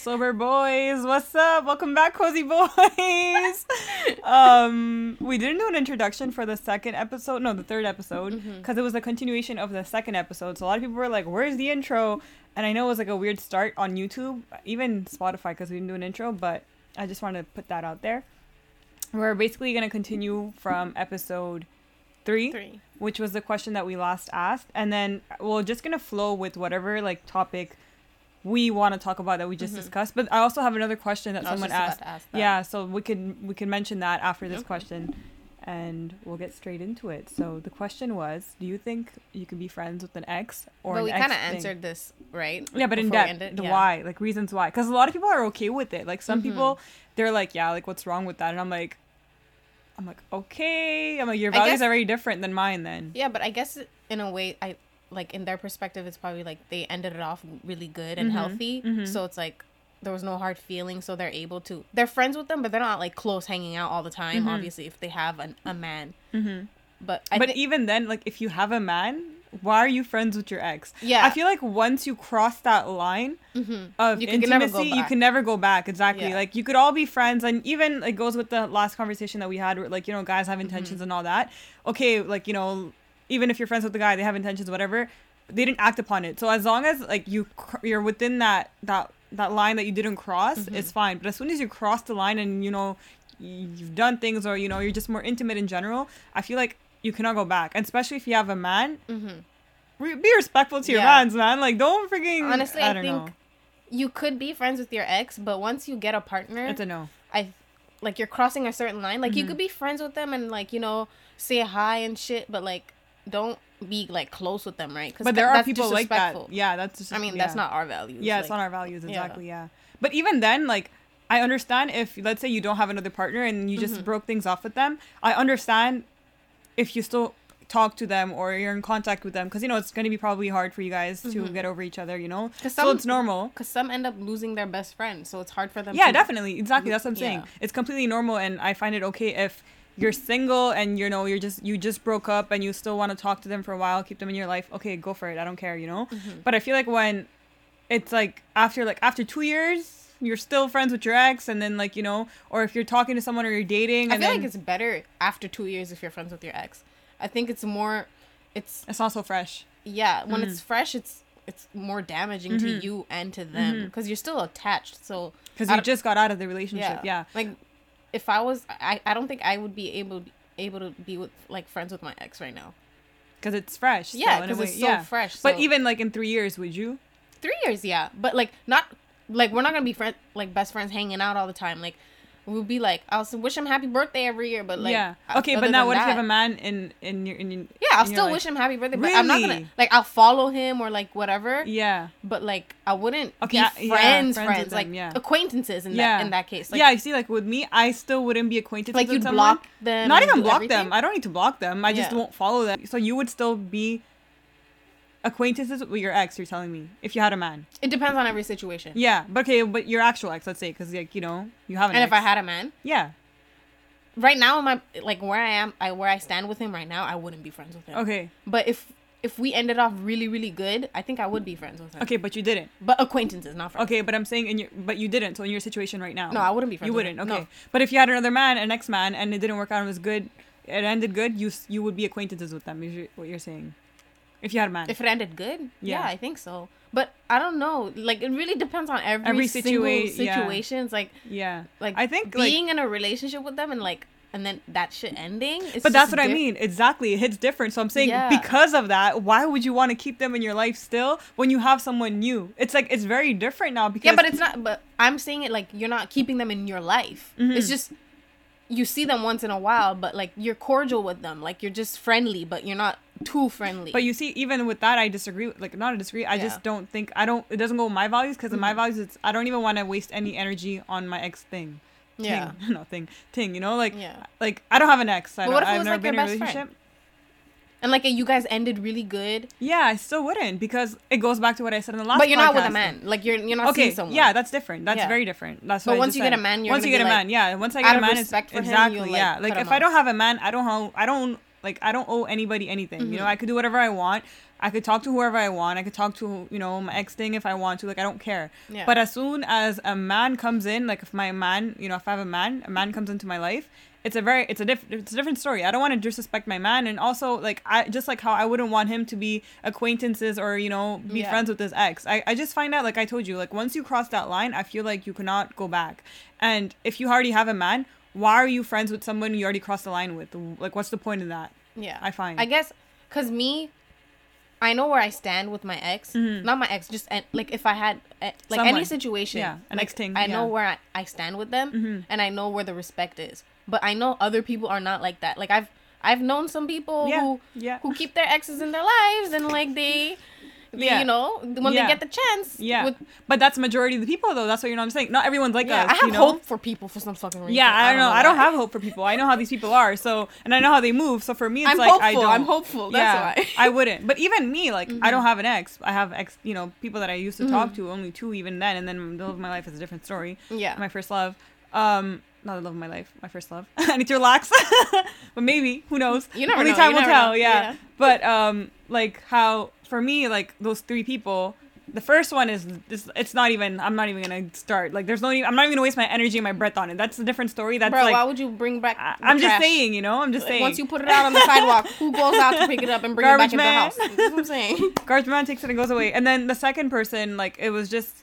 Sober boys, what's up? Welcome back, cozy boys. um, we didn't do an introduction for the second episode, no, the third episode, because it was a continuation of the second episode. So a lot of people were like, "Where's the intro?" And I know it was like a weird start on YouTube, even Spotify, because we didn't do an intro. But I just wanted to put that out there. We're basically gonna continue from episode three, Three. which was the question that we last asked, and then we're just gonna flow with whatever like topic we want to talk about that we just discussed. But I also have another question that Mm-hmm. I someone asked. to ask that. Yeah, so we can we can mention that after this Okay. question, and we'll get straight into it. So the question was, do you think you can be friends with an ex or but we kind of answered this, right? Yeah, but in depth, the Yeah. why, like reasons why, because a lot of people are okay with it. Like some Mhm. people, they're like, yeah, like what's wrong with that? And I'm like, I'm like, okay. I'm like, your values guess- are very different than mine. Then Yeah, but I guess in a way, I like in their perspective, it's probably like they ended it off really good and Mhm, healthy. mhm. So it's like there was no hard feelings, so they're able to. They're friends with them, but they're not like close, hanging out all the time. Mhm. Obviously, if they have an, a man, hmm but I but thi- even then, like if you have a man, why are you friends with your ex? yeah, I feel like once you cross that line hmm of You can never go intimacy, you back. can never go back. Exactly. Yeah. Like you could all be friends, and even it goes with the last conversation that we had, where like you know guys have intentions Mm-hmm. and all that. Okay, like you know, even if you're friends with the guy, they have intentions, whatever. They didn't act upon it. So as long as like you cr- you're within that that that line that you didn't cross, Mm-hmm. it's fine. But as soon as you cross the line and you know you've done things or you know you're just more intimate in general, I feel like you cannot go back. And especially if you have a man, hmm re- be respectful to your Yeah. mans, man. Like don't freaking. Honestly, I I don't think know. you could be friends with your ex, but once you get a partner, It's a no. I like you're crossing a certain line. Like you Mhm. could be friends with them and like you know say hi and shit, but like don't be like close with them, right? 'Cause But there are people like that. Yeah, that's just. I mean, yeah. that's not our values. Yeah, it's like- not our values exactly. Yeah. But even then, like, I understand if let's say you don't have another partner and you just Mhm. broke things off with them. I understand if you still talk to them or you're in contact with them because you know it's going to be probably hard for you guys to Mhm. get over each other. You know, 'Cause so some- it's normal. Because some end up losing their best friend, so it's hard for them. Yeah, to, definitely. Exactly. That's what I'm saying. Yeah. It's completely normal, and I find it okay if you're single and you know you're just you just broke up and you still want to talk to them for a while, keep them in your life. Okay, go for it. I don't care. You know. Mhm. But I feel like when it's like after like after two years, you're still friends with your ex, and then like you know, or if you're talking to someone or you're dating, I and feel then like it's better after two years if you're friends with your ex. I think it's more, it's it's not so fresh. yeah. When Mm. it's fresh, it's it's more damaging to Mhm. you and to them Mhm. because you're still attached. So Because you just got out of the relationship. Yeah. Like if I was I, I don't think I would be able able to be with like friends with my ex right now. Because it's fresh. Yeah, because it's so yeah. fresh. But even like in three years, would you? three years, yeah. But like not like we're not gonna be friends like best friends hanging out all the time. Like we'll be like I'll wish him happy birthday every year, but like yeah. Uh, okay, but now what if you have a man in in your in your yeah, I'll still life? wish him happy birthday, but I'm not Really? gonna like I'll follow him or like whatever. Yeah. But like I wouldn't Okay, I- friends, yeah, friends, friends like them, yeah. acquaintances in Yeah. that in that case. Like, yeah, you see, like with me, I still wouldn't be acquainted like with you someone. block them. Not even block everything? them. I don't need to block them. I just won't follow them. So you would still be acquaintances with your ex. You're telling me if you had a man. It depends on every situation. Yeah, but okay, but your actual ex, let's say, because like you know you have an And ex. if I had a man, yeah, right now, in my like where I am, I where I stand with him right now, I wouldn't be friends with him. okay, But if if we ended off really really good, I think I would be friends with him. okay, but you didn't. But acquaintances, not friends. Okay, but I'm saying in your, but you didn't. So in your situation right now, No, I wouldn't be friends. you wouldn't. him. Okay, No. but if you had another man, an ex man, and it didn't work out, and it was good, it ended good. You you would be acquaintances with them. Is what you're saying? If you had a man. If it ended good, Yeah. yeah. I think so. But I don't know. Like it really depends on every, Every single situa- yeah. situations. Like yeah. like I think, like- being in a relationship with them and like and then that shit ending. But that's what I mean. Exactly. It hits different. So I'm saying Yeah. because of that, why would you want to keep them in your life still when you have someone new? It's like it's very different now because Yeah, but it's not. But I'm saying it like you're not keeping them in your life. Mhm. It's just you see them once in a while, but like you're cordial with them. Like you're just friendly, but you're not too friendly. But you see, even with that, I disagree. with- Like, not a disagree. I Yeah. just don't think I don't. It doesn't go with my values because in my Mhm. values, it's I don't even want to waste any energy on my ex thing. yeah. Thing. no thing. Thing. You know, like Yeah. like I don't have an ex. I But don't, what if it I've was, never like, been your in a best friend? And like you guys ended really good, Yeah, I still wouldn't because it goes back to what I said in the last. but you're not with a man. Like you're you're not Okay, seeing someone. yeah, that's different. That's Yeah. very different. That's But once you get a man, you're once you get a be man, yeah. Once I get a man, it's respect for him, exactly you'll, like, yeah. Like if I don't have a man, I don't have, I don't like I don't owe anybody anything. You know, Mm-hmm. I could do whatever I want. I could talk to whoever I want. I could talk to you know my ex thing if I want to. Like I don't care. Yeah. But as soon as a man comes in, like if my man, you know, if I have a man, a man comes into my life, it's a very it's a diff- it's a different story. I don't want to disrespect my man, and also like I just like how I wouldn't want him to be acquaintances or you know be Yeah. friends with his ex. I I just find out like I told you like once you cross that line, I feel like you cannot go back. And if you already have a man, why are you friends with someone you already crossed the line with? Like what's the point of that? Yeah. I find. I guess cuz me I know where I stand with my ex. Mhm. Not my ex, just an- like if I had uh, like Someone. any situation. Yeah, an like, ex thing, I know where I, I stand with them Mhm. and I know where the respect is. But I know other people are not like that. Like I've I've known some people Yeah, who yeah. who keep their exes in their lives and like they, they Yeah. you know when Yeah. they get the chance. Yeah, with- but that's majority of the people though. That's what you know. what I'm saying not everyone's like yeah. us. I have you know? hope for people for some fucking reason. Yeah, I don't know. I don't have hope for people. I know how these people are. So, and I know how they move. So for me, it's I'm like I hopeful. don't. I'm hopeful. That's yeah, why. Mm-hmm. I wouldn't. But even me, like I don't have an ex. I have ex. You know, people that I used to talk to. Only two even then, and then the love of my life is a different story. Yeah. My first love. Um, not the love of my life. My first love. I need to relax. but maybe who knows? You never Only know, time you will tell. Yeah. Yeah. But um, like how for me, like those three people. The first one is, is it's not even I'm not even gonna start like there's no I'm not even gonna waste my energy and my breath on it. That's a different story. That's Bro, like why would you bring back? I, I'm just saying, you know, I'm just Like, saying. Once you put it out on the sidewalk, who goes out to pick it up and bring Garbage it back man. into the house? That's what I'm saying. garbage man takes it and goes away, and then the second person, like it was just,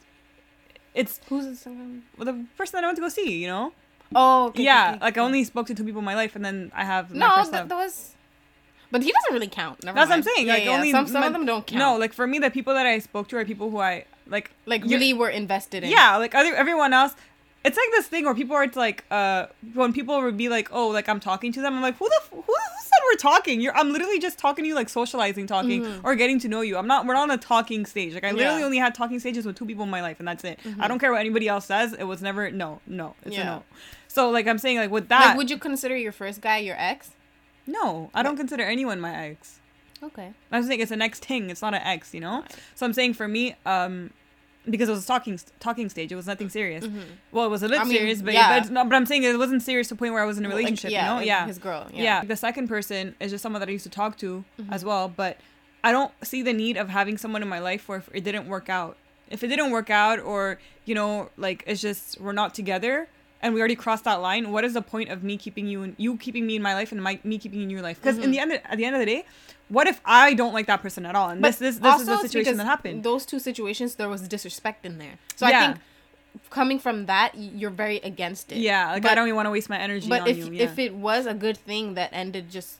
it's Who's the second? the person that I went to go see, you know. Oh, okay, yeah, okay, like I only spoke to two people in my life, and then I have No, first that, love. that was. But he doesn't really count. Never That's what I'm saying. Yeah, like yeah, only some some my- of them don't count. No, like for me, the people that I spoke to are people who I like. like really were invested in. Yeah, like other everyone else. It's like this thing where people are like, uh, when people would be like, oh, like I'm talking to them. I'm like, who the f- who, who said we're talking? You're I'm literally just talking to you, like socializing, talking or getting to know you. I'm not. We're not on a talking stage. Like I literally Mm-hmm. Yeah. only had talking stages with two people in my life, and that's it. I don't care what anybody else says. It was never no, no. It's a no. So like I'm saying, like with that, Like, would you consider your first guy your ex? no, I don't consider anyone my ex. Okay. I'm saying it's an ex thing. It's not an ex, you know. So I'm saying for me, um, because it was a talking talking stage, it was nothing serious. Well, it was a little Mm-hmm. I mean, serious, but yeah. but, not, but I'm saying it wasn't serious to the point where I was in a Like, relationship. yeah, you know, like yeah, his girl, Yeah. yeah. The second person is just someone that I used to talk to Mm-hmm. as well, but I don't see the need of having someone in my life where if it didn't work out. If it didn't work out, or you know, like it's just we're not together. And we already crossed that line. What is the point of me keeping you and you keeping me in my life and my me keeping you in your life? Because Mm-hmm. in the end, at the end of the day, what if I don't like that person at all? And this this this is the situation that happened. Those two situations, there was disrespect in there. So Yeah. I think coming from that, you're very against it. Yeah, like I don't even want to waste my energy But on if you. Yeah. if it was a good thing that ended just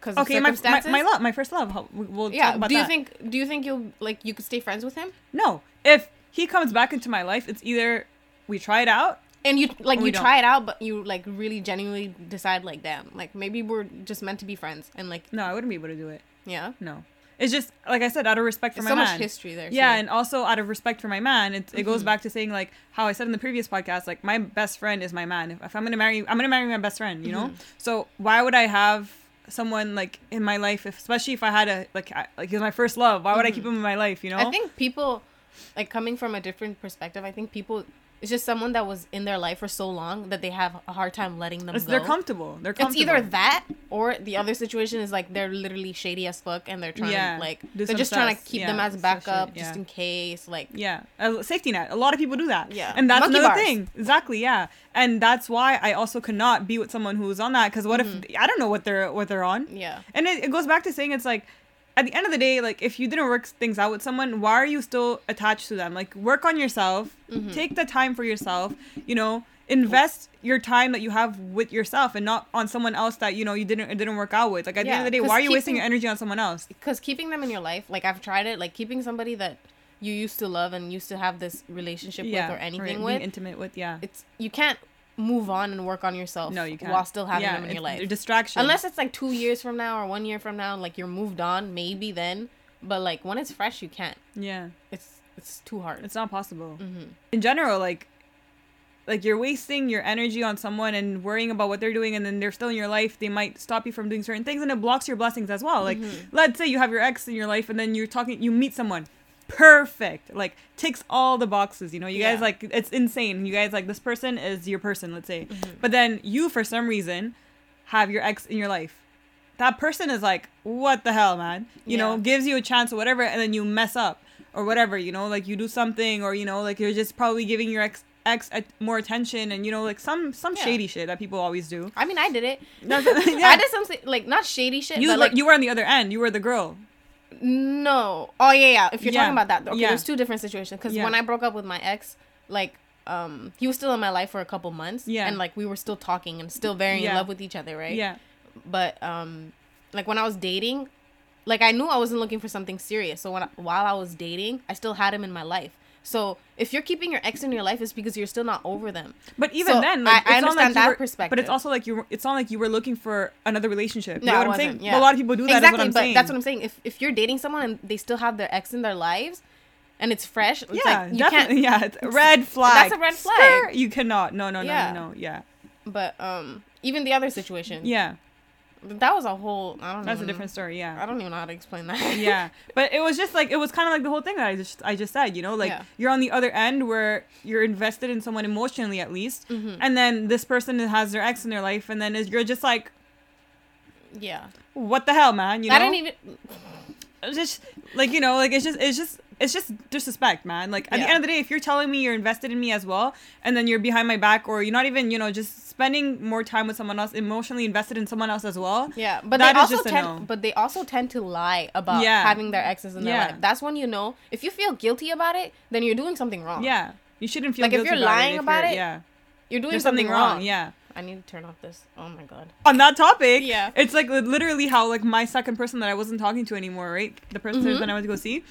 because okay, of my, my my love, my first love. we- We'll yeah. talk about Do you that. think do you think you'll like you could stay friends with him? No, if he comes back into my life, it's either we try it out. And you like you don't. try it out, but you like really genuinely decide like, damn, like maybe we're just meant to be friends, and like No, I wouldn't be able to do it. yeah, No, it's just like I said, out of respect for There's my so man. much history there. Yeah, too. and also out of respect for my man, it, it Mm-hmm. goes back to saying like how I said in the previous podcast, like my best friend is my man. If, if I'm gonna marry, I'm gonna marry my best friend. You know, Mm-hmm. so why would I have someone like in my life, if, especially if I had a like I, like he's my first love? Why would I keep him in my life? You know, Mm-hmm. I think people, like coming from a different perspective, I think people, it's just someone that was in their life for so long that they have a hard time letting them It's- go. they're comfortable. They're comfortable. It's either that or the other situation is like they're literally shady as fuck and they're trying Yeah, to like do they're just trying to keep yeah, them as backup shit, just in case like Yeah, a safety net. A lot of people do that. Yeah. and that's Monkey another bars. thing. Exactly. Yeah, and that's why I also could not be with someone who's on that because what if I don't know what they're what they're on. Mm-hmm. yeah And it, it goes back to saying it's like, at the end of the day, like if you didn't work things out with someone, why are you still attached to them? Like work on yourself, Mm-hmm. take the time for yourself. You know, invest your time that you have with yourself and not on someone else that you know you didn't it didn't work out with. Like at the end of the day, why are you wasting your energy on someone else? because keeping them in your life like I've tried it like keeping somebody that you used to love and used to have this relationship Yeah, with or anything with intimate with. Yeah. it's you can't move on and work on yourself No, you can't. while still having Yeah, them in your life they're distraction. unless it's like two years from now or one year from now like you're moved on maybe then but like when it's fresh you can't yeah, it's it's too hard it's not possible. mm-hmm. In general, like, like you're wasting your energy on someone and worrying about what they're doing, and then they're still in your life. They might stop you from doing certain things, and it blocks your blessings as well. Like, Mm-hmm. let's say you have your ex in your life, and then you're talking, you meet someone. Perfect, like ticks all the boxes. You know, you guys like it's insane. You guys like this person is your person, let's say, Mm-hmm. but then you for some reason have your ex in your life that person is like, what the hell, man? You know, gives you a chance or whatever, and then you mess up or whatever. You know, like you do something, or you know, like you're just probably giving your ex ex more attention, and you know, like some some Yeah. shady shit that people always do. I mean, I did it. That's- I did something like not shady shit. You but, like like you were on the other end. You were the girl. No. Oh yeah, yeah. If you're Yeah. talking about that, okay. Yeah. There's two different situations. Because Yeah. when I broke up with my ex, like, um, he was still in my life for a couple months. Yeah. And like we were still talking and still very in love with each other, right? Yeah. But um, like when I was dating, like I knew I wasn't looking for something serious. So when I, while I was dating, I still had him in my life. So if you're keeping your ex in your life, it's because you're still not over them. But even So, then, like, I- I not like understand that were, But it's also like you. It's not like you were looking for another relationship. You No, know what I'm saying? yeah. A lot of people do that. exactly, is what I'm but saying. that's what I'm saying. If if you're dating someone and they still have their ex in their lives, and it's fresh, it's yeah, like you definitely. can't. Yeah, it's red flag. that's a red flag. You cannot. No, no, no, Yeah. no, no. Yeah, But um, even the other situation, yeah. That was a whole. I don't. That's a different story. Yeah. I don't even know how to explain that. yeah but it was just like it was kind of like the whole thing that i just i just said you know like Yeah. you're on the other end where you're invested in someone emotionally at least Mhm. and then this person has their ex in their life and then is you're just like yeah. what the hell man you know I didn't even. It's just like you know like it's just it's just it's just disrespect man like at the end of the day if you're telling me you're invested in me as well and then you're behind my back or you're not even you know just spending more time with someone else emotionally invested in someone else as well Yeah, but That they is also just a tend, no. but they also tend to lie about Yeah. having their exes in their Yeah. life. That's when you know if you feel guilty about it, then you're doing something wrong. yeah you shouldn't feel Like, if guilty you're about lying if about you're- it, yeah you're doing something, something wrong yeah I need to turn off this. Oh my god. on that topic, Yeah. it's like literally how like my second person that I wasn't talking to anymore, right? The person Mhm. that I went to go see,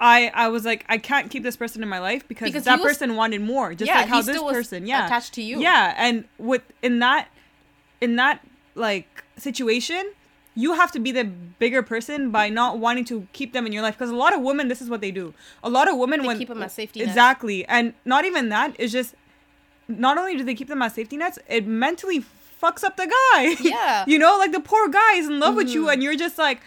I I was like I can't keep this person in my life because, Because that was- person wanted more, just yeah, like how this person, yeah, attached to you. yeah, and with in that in that like situation. You have to be the bigger person by not wanting to keep them in your life because a lot of women, this is what they do. A lot of women They when keep 'em as safety nets. exactly, and not even that. It's just not only do they keep them as safety nets, it mentally fucks up the guy. Yeah. you know, like the poor guy is in love with you, Mhm. and you're just like,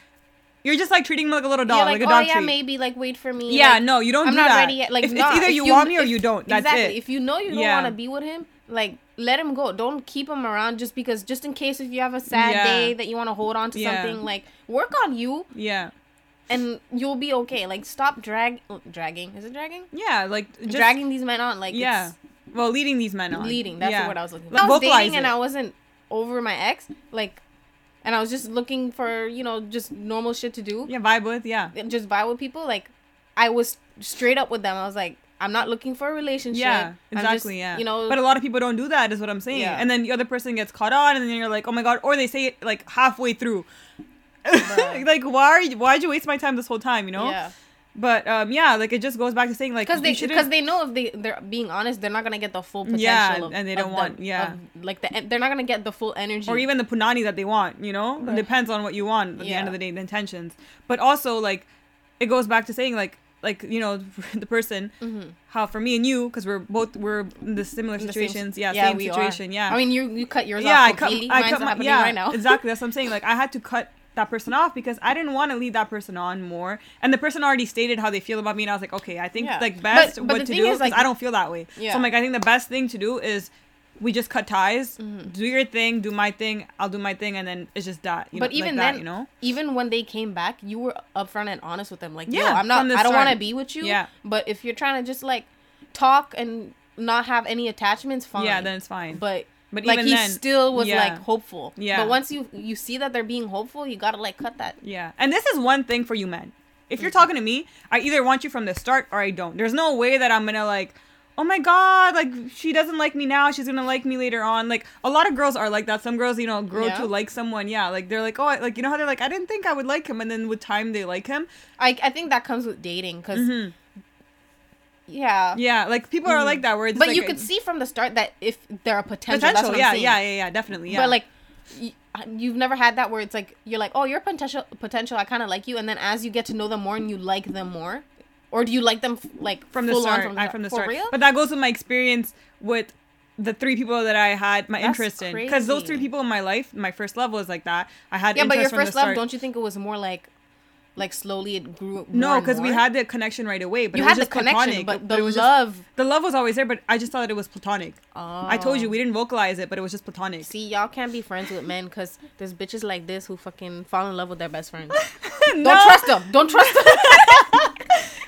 you're just like treating him like a little dog, like, like, a oh dog yeah, treat. maybe like wait for me. Yeah, like, no, you don't I'm do not that. ready yet. Like, if, nah, it's either if you, want me or if- you don't. That's exactly. it. If you know you don't Yeah. want to be with him, like let him go. Don't keep him around just because, just in case if you have a sad Yeah. day that you want to hold on to Yeah. something. Like work on you, yeah, and you'll be okay. Like stop drag oh, dragging. Is it dragging? yeah, like just, dragging these men on. Like Yeah, it's well, leading these men on. leading. That's yeah. the word I was looking for. Like, I was dating and. I wasn't over my ex. Like, and I was just looking for you know just normal shit to do. Yeah, vibe with. Yeah, just vibe with people. Like, I was straight up with them. I was like, I'm not looking for a relationship. yeah, I'm just, exactly. yeah, You know, but a lot of people don't do that. Is what I'm saying. Yeah. And then the other person gets caught on, and then you're like, oh my god, or they say it like halfway through. Like why are you, why'd you waste my time this whole time? You know. yeah, But um, yeah, like it just goes back to saying like because they because they know if they they're being honest, they're not gonna get the full potential. Yeah, of, and they don't the- want- yeah. of, like the they're not gonna get the full energy. or even the punani that they want, you know? It depends on what you want at the end of the day, the intentions. But also like it goes back to saying like like you know the person Mhm. how for me and you because we're both we're in the similar In the same- situations yeah, yeah, same we are. situation yeah I mean, you you cut yours yeah off I cut. I cut my yeah right now. exactly that's what I'm saying like I had to cut that person off because I didn't want to lead that person on more and the person already stated how they feel about me and I was like okay I think Yeah. like best but what to do is, like- I don't feel that way Yeah. so I'm like I think the best thing to do is we just cut ties Mhm. do your thing do my thing I'll do my thing and then it's just that you but know, even like that, then, you know even when they came back, you were upfront and honest with them. Like, yeah, Yeah, I'm not. I don't want to be with you. Yeah. But if you're trying to just like talk and not have any attachments, fine. yeah then it's fine But but like he then still was yeah. like hopeful. Yeah. But once you you see that they're being hopeful, you gotta like cut that. Yeah. And this is one thing for you men. If Mm-hmm. you're talking to me, I either want you from the start or I don't. There's no way that I'm gonna like, oh my god, like she doesn't like me now, she's gonna like me later on. Like a lot of girls are like that. Some girls, you know, grow Yeah. to like someone. Yeah, like they're like, oh, I, like you know how they're like, I didn't think I would like him, and then with time they like him. I I think that comes with dating because hmm yeah. Yeah, like people are like mm. that. Where it's But like you a- could see from the start that if there are potential, potential. Yeah, yeah, yeah, yeah, definitely. Yeah. But like, y- you've never had that where it's like you're like, oh, you're potential, potential. I kind of like you, and then as you get to know them more and you like them more, or do you like them f- like from the start, from I from the For start. real? But that goes with my experience with the three people that I had my That's interest in. Because those three people in my life, my first love was like that. I had yeah, but your interest from the first love, don't you think it was more like like slowly it grew. No, because we had the connection right away, but you it was had the just connection, platonic. but the it was just- love. the love was always there, but I just thought it was platonic. Oh. I told you oh. we didn't vocalize it, but it was just platonic. See, y'all can't be friends with men because there's bitches like this who fucking fall in love with their best friends. no. Don't trust them. Don't trust them.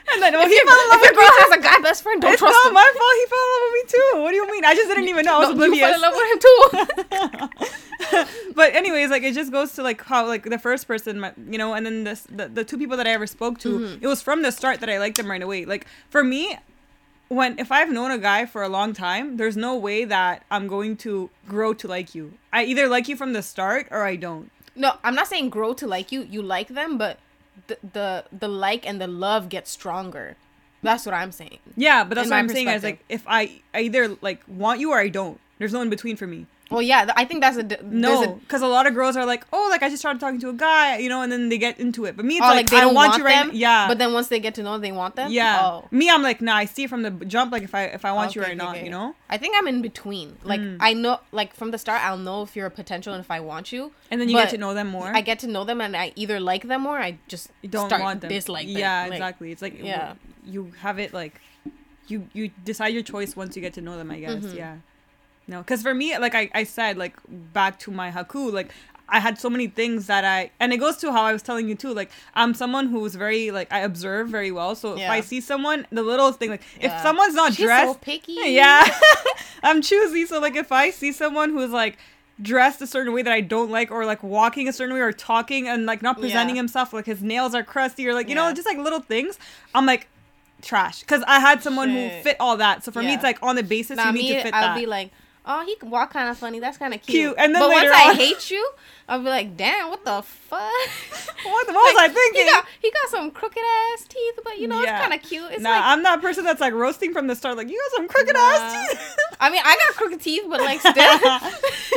And then, well, if he fell in love if your with girl has a guy best friend, don't It's trust not him. my fault. He fell in love with me too. What do you mean? I just didn't even know. I was No, you fell oblivious. in love with him too. but anyways, like it just goes to like how like the first person, you know, and then this the, the two people that I ever spoke to, Mm-hmm. it was from the start that I liked them right away. Like for me, when if I've known a guy for a long time, there's no way that I'm going to grow to like you. I either like you from the start or I don't. no, I'm not saying grow to like you. You like them, but the the, the like and the love get stronger. That's what I'm saying. Yeah, but that's In what I'm saying. Is like if I, I either like want you or I don't. There's no in between for me. Well, yeah, th- I think that's a d- No, because a, lot of girls are like, oh, like I just started talking to a guy, you know, and then they get into it. But me, it's oh, like, like, they I don't want, want, you right them. now. Yeah, But then once they get to know, they want them. Yeah. Oh. Me, I'm like, nah, I see from the jump, like if I if I want you Okay, or okay, not, okay. you know? I think I'm in between. Like Mm. I know, like from the start, I'll know if you're a potential and if I want you. And then you get to know them more. I get to know them, and I either like them or I just you don't start want them. dislike them. Yeah, Like, exactly. It's like yeah. you have it like you you decide your choice once you get to know them, I guess. Mhm. Yeah. No, because for me, like I, I said, like back to my haku, like I had so many things that I and it goes to how I was telling you too. Like I'm someone who's very like I observe very well. So if I see someone, the littlest thing, like if someone's not She's dressed, so picky. Yeah. I'm choosy. So like if I see someone who's like dressed a certain way that I don't like or like walking a certain way or talking and like not presenting Yeah. himself like his nails are crusty or like you know just like little things, I'm like trash cuz I had someone who fit all that. So for me it's like on the basis Nah, you need me, to fit I'll that. be like, oh, he can walk kind of funny. That's kind of cute. Cute. And then but once I on- hate you, I'll be like, damn, what the fuck? what, what was I thinking? He got, he got some crooked ass teeth, but you know Yeah. it's kind of cute. It's nah, like, I'm that person that's like roasting from the start like you got some crooked Nah. ass teeth. I mean, I got crooked teeth, but like still. There's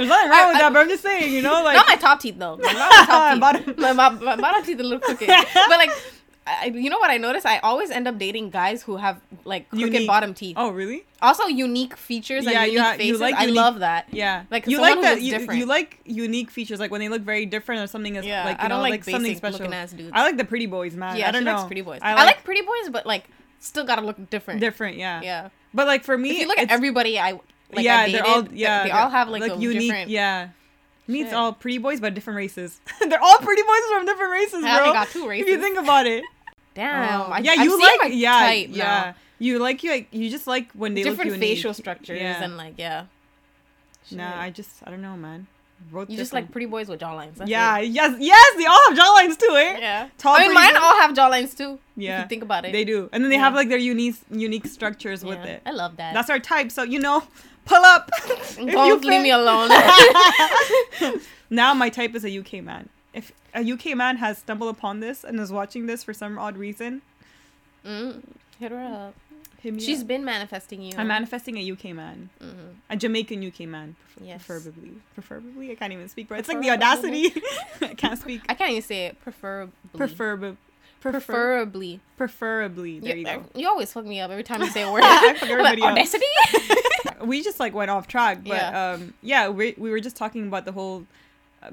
nothing wrong I- with I- that, but I'm just saying, you know, like not my top teeth though. Not my top teeth. Bottom. My, my, my bottom teeth are a little crooked. but like, I, you know what I notice? I always end up dating guys who have like crooked Unique. bottom teeth. Oh, really? Also, unique features and Yeah, you unique ha- you faces. like I unique- love that. Yeah, Like, you like that. You, you like unique features, like when they look very different or something is Yeah, like you I don't know, like like, something special. looking ass dudes. I like the pretty boys, man. Yeah, I don't know. pretty boys. I I like, like, pretty boys, but like still gotta look different. different. Yeah. Yeah. But like for me, If you look at everybody, I like yeah, I dated, they're all yeah, they they're all have like, a unique. different. Yeah. Meets all pretty boys, but different races. they're all pretty boys from different races, I bro. got two races. If you think about it. Damn. I, yeah, I'm you like my yeah, type yeah. now. You like you like you just like when they different look unique. facial structures Yeah. and like yeah. Nah, I just I don't know, man. Both you just like pretty boys with jawlines. That's yeah, it. yes, yes. They all have jawlines too, eh? Yeah. Tall, I mean, mine boys. all have jawlines too. Yeah. If you think about it. They do, and then they Yeah. have like their unique unique structures with it. I love that. That's our type. So you know, pull up. Don't leave me alone. now my type is a UK man. If a UK man has stumbled upon this and is watching this for some odd reason, mm, hit her up. hit me She's up. been manifesting you. I'm manifesting a UK man, hmm a Jamaican UK man, Yes. preferably. Preferably, I can't even speak, bro. It's like the audacity. I can't speak. I can't even say it. Preferably. Preferably. Prefer- Preferably. preferably. There You, you go. you always fuck me up every time you say a word. I fuck everybody up. audacity. we just like went off track but Yeah. um yeah we, we were just talking about the whole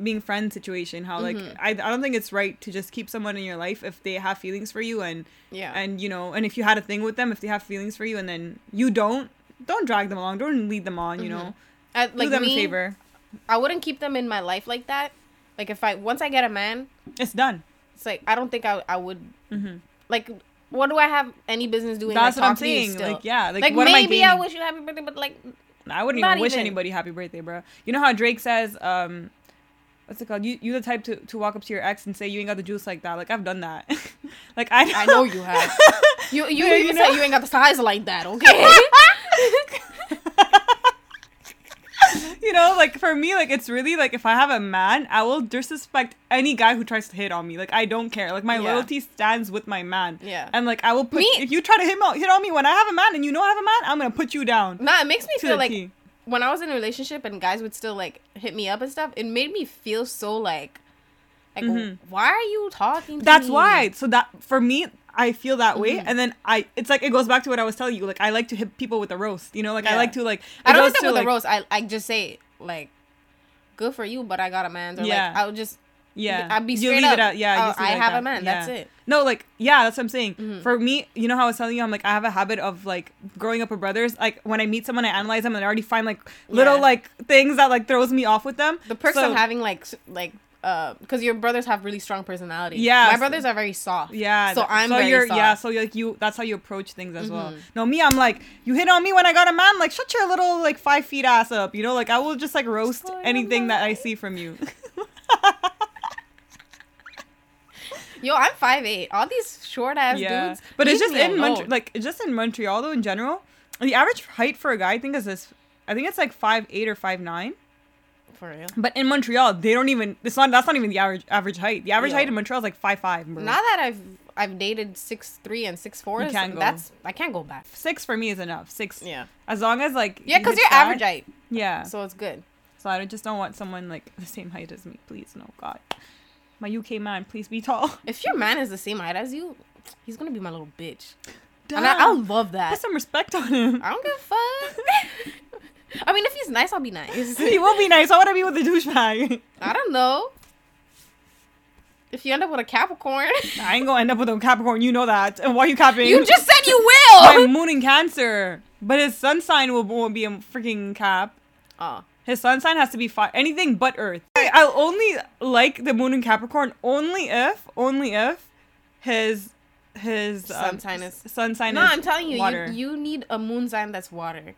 being friend situation how like Mhm. I, I don't think it's right to just keep someone in your life if they have feelings for you and yeah. and you know and if you had a thing with them if they have feelings for you and then you don't don't drag them along don't lead them on you know I, do them me, a favor I wouldn't keep them in my life like that. Like if I once I get a man, it's done it's like I don't think I I would hmm like. What do I have any business doing? that's like, what i'm talk to you saying like yeah like, Like, what am I maybe I, wish you happy birthday, but like I wouldn't even wish even. anybody happy birthday, bro. You know how Drake says, um, what's it called? You you the type to, to walk up to your ex and say you ain't got the juice like that. Like I've done that. like I I know you have. You you Yeah, you even know? say you ain't got the size like that, okay? you know, like for me, like it's really like if I have a man, I will disrespect any guy who tries to hit on me. Like I don't care. Like my Yeah. loyalty stands with my man. Yeah. And like I will put Me- if you try to hit, me, hit on me when I have a man and you know I have a man, I'm gonna put you down. nah, it makes me feel like T. when I was in a relationship and guys would still like hit me up and stuff. It made me feel so like, like Mhm. why are you talking? to That's me? why. So that for me, I feel that way, Mhm. and then I. It's like it goes back to what I was telling you. Like I like to hit people with a roast. You know, like I like to like. I don't hit them with like- a roast. I I just say like, good for you, but I got a man. Or Yeah. like I'll just Yeah, I'd be You straight leave up. it at- yeah, oh, I like have that. a man. That's it. No, like yeah, that's what I'm saying. Mhm. For me, you know how I was telling you, I'm like I have a habit of like growing up with brothers. Like when I meet someone, I analyze them and I already find like little Yeah. like things that like throws me off with them. The perks So- of having like like uh because your brothers have really strong personalities. Yeah, my brothers are very soft. Yeah. So I'm so very you're yeah. So you're, like you that's how you approach things as well. Mhm. No, me, I'm like you hit on me when I got a man. Like shut your little like five feet ass up. You know, like I will just like roast anything that I see from you. Yo, I'm five eight. All these short ass yeah, dudes. but it's just in. Montreal. Like just in Montreal though. In general, the average height for a guy I think is this. I think it's like five eight or five nine. for real. But in Montreal, they don't even. It's not. That's not even the average average height. The average Yo. height in Montreal is like five five. Bro. Now that I've I've dated six three and six four, You can't go. that's I can't go back. six for me is enough. Six. Yeah. As long as like. Yeah, because hits you're that, average height, Yeah. So it's good. So I just don't want someone like the same height as me. Please, no, God. My UK man, please be tall. If your man is the same height as you, he's gonna be my little bitch, Damn. and I, I'll love Put that. some respect on him. I don't give a fuck. I mean, if he's nice, I'll be nice. he will be nice. Why would I be with a douchebag? I don't know. If you end up with a Capricorn, I ain't gonna end up with a Capricorn. You know that. And why are you capping? you just said you will. my moon in Cancer, but his sun sign will won't be a freaking cap. Oh, His sun sign has to be fire. Anything but Earth. I- I'll only like the moon in Capricorn only if, only if his his Sun um, sign is- sun sign no, I'm telling you, water. you you need a moon sign that's water.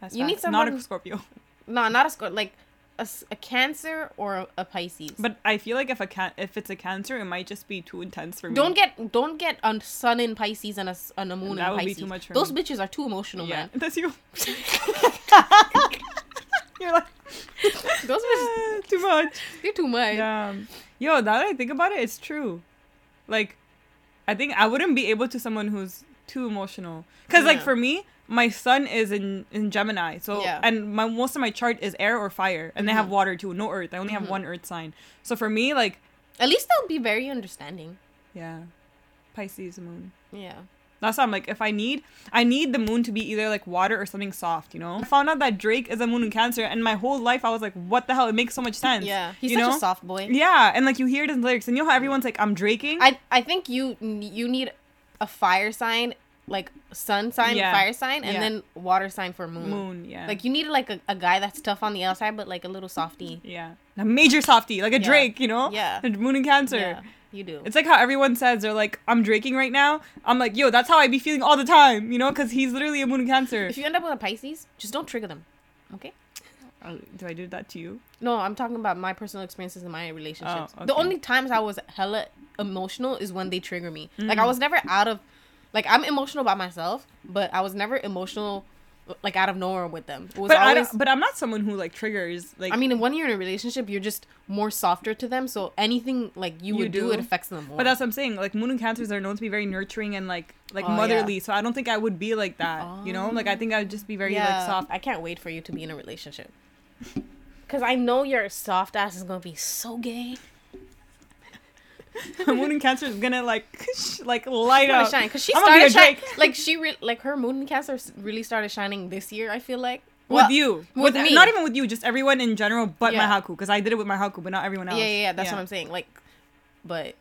That's you need someone not a Scorpio. No, not a Scorpio, like a, a Cancer or a, a Pisces. But I feel like if a can if it's a Cancer, it might just be too intense for me. don't get don't get a sun in Pisces and a, and a moon That in would be Pisces. too much for Those me. bitches are too emotional, yeah, man. that's you. You're like Those bitches, too much. they're too much. Yeah. Yo, now that I think about it, it's true. Like, I think I wouldn't be able to someone who's too emotional. Cause like for me, my sun is in in Gemini, so Yeah. and my most of my chart is air or fire, and they have Mhm. water too, no earth. I only have Mhm. one earth sign. So for me, like, At least they'll be very understanding. yeah, Pisces moon. Yeah. That's why I'm like, if I need, I need the moon to be either like water or something soft, you know. I found out that Drake is a moon in Cancer, and my whole life I was like, what the hell? It makes so much sense. Yeah. He's you such know? a soft boy. Yeah, and like you hear it in the lyrics, and you know how everyone's like, I'm draking. I I think you you need a fire sign, like sun sign, Yeah. fire sign, and Yeah. then water sign for moon. moon, yeah. Like you need like a, a guy that's tough on the outside, but like a little softy. Yeah. A major softie, like a Yeah. Drake, you know? Yeah. A moon in Cancer. You do. It's like how everyone says they're like, I'm drinking right now. I'm like, yo, that's how I be feeling all the time, you know? Because he's literally a moon in Cancer. if you end up with a Pisces, just don't trigger them. Okay. Oh, do I do that to you? No, I'm talking about my personal experiences in my relationships. Oh, The only times I was hella emotional is when they trigger me. Like Mm. I was never out of like I'm emotional by myself, but I was never emotional like out of nowhere with them. It was But always, but I'm not someone who like triggers like I mean, when you're in a relationship, you're just more softer to them. So anything like you, You would do. do. it affects them more. But that's what I'm saying. Like moon and cancers are known to be very nurturing and like like Oh, yeah. motherly. So I don't think I would be like that. You know, like I oh. think I would just be very like soft. I can't wait for you to be in a relationship. Cause I know your soft ass is gonna be so gay. Moon and cancer is gonna like like light up. shine. Cause she I'm started shining. Like she re- like her moon in Cancer really started shining this year. I feel like with Well, you, with me. not even with you, just everyone in general, but Yeah. my haku, because I did it with my haku, but not everyone else. Yeah, yeah, yeah. That's what I'm saying. Like, but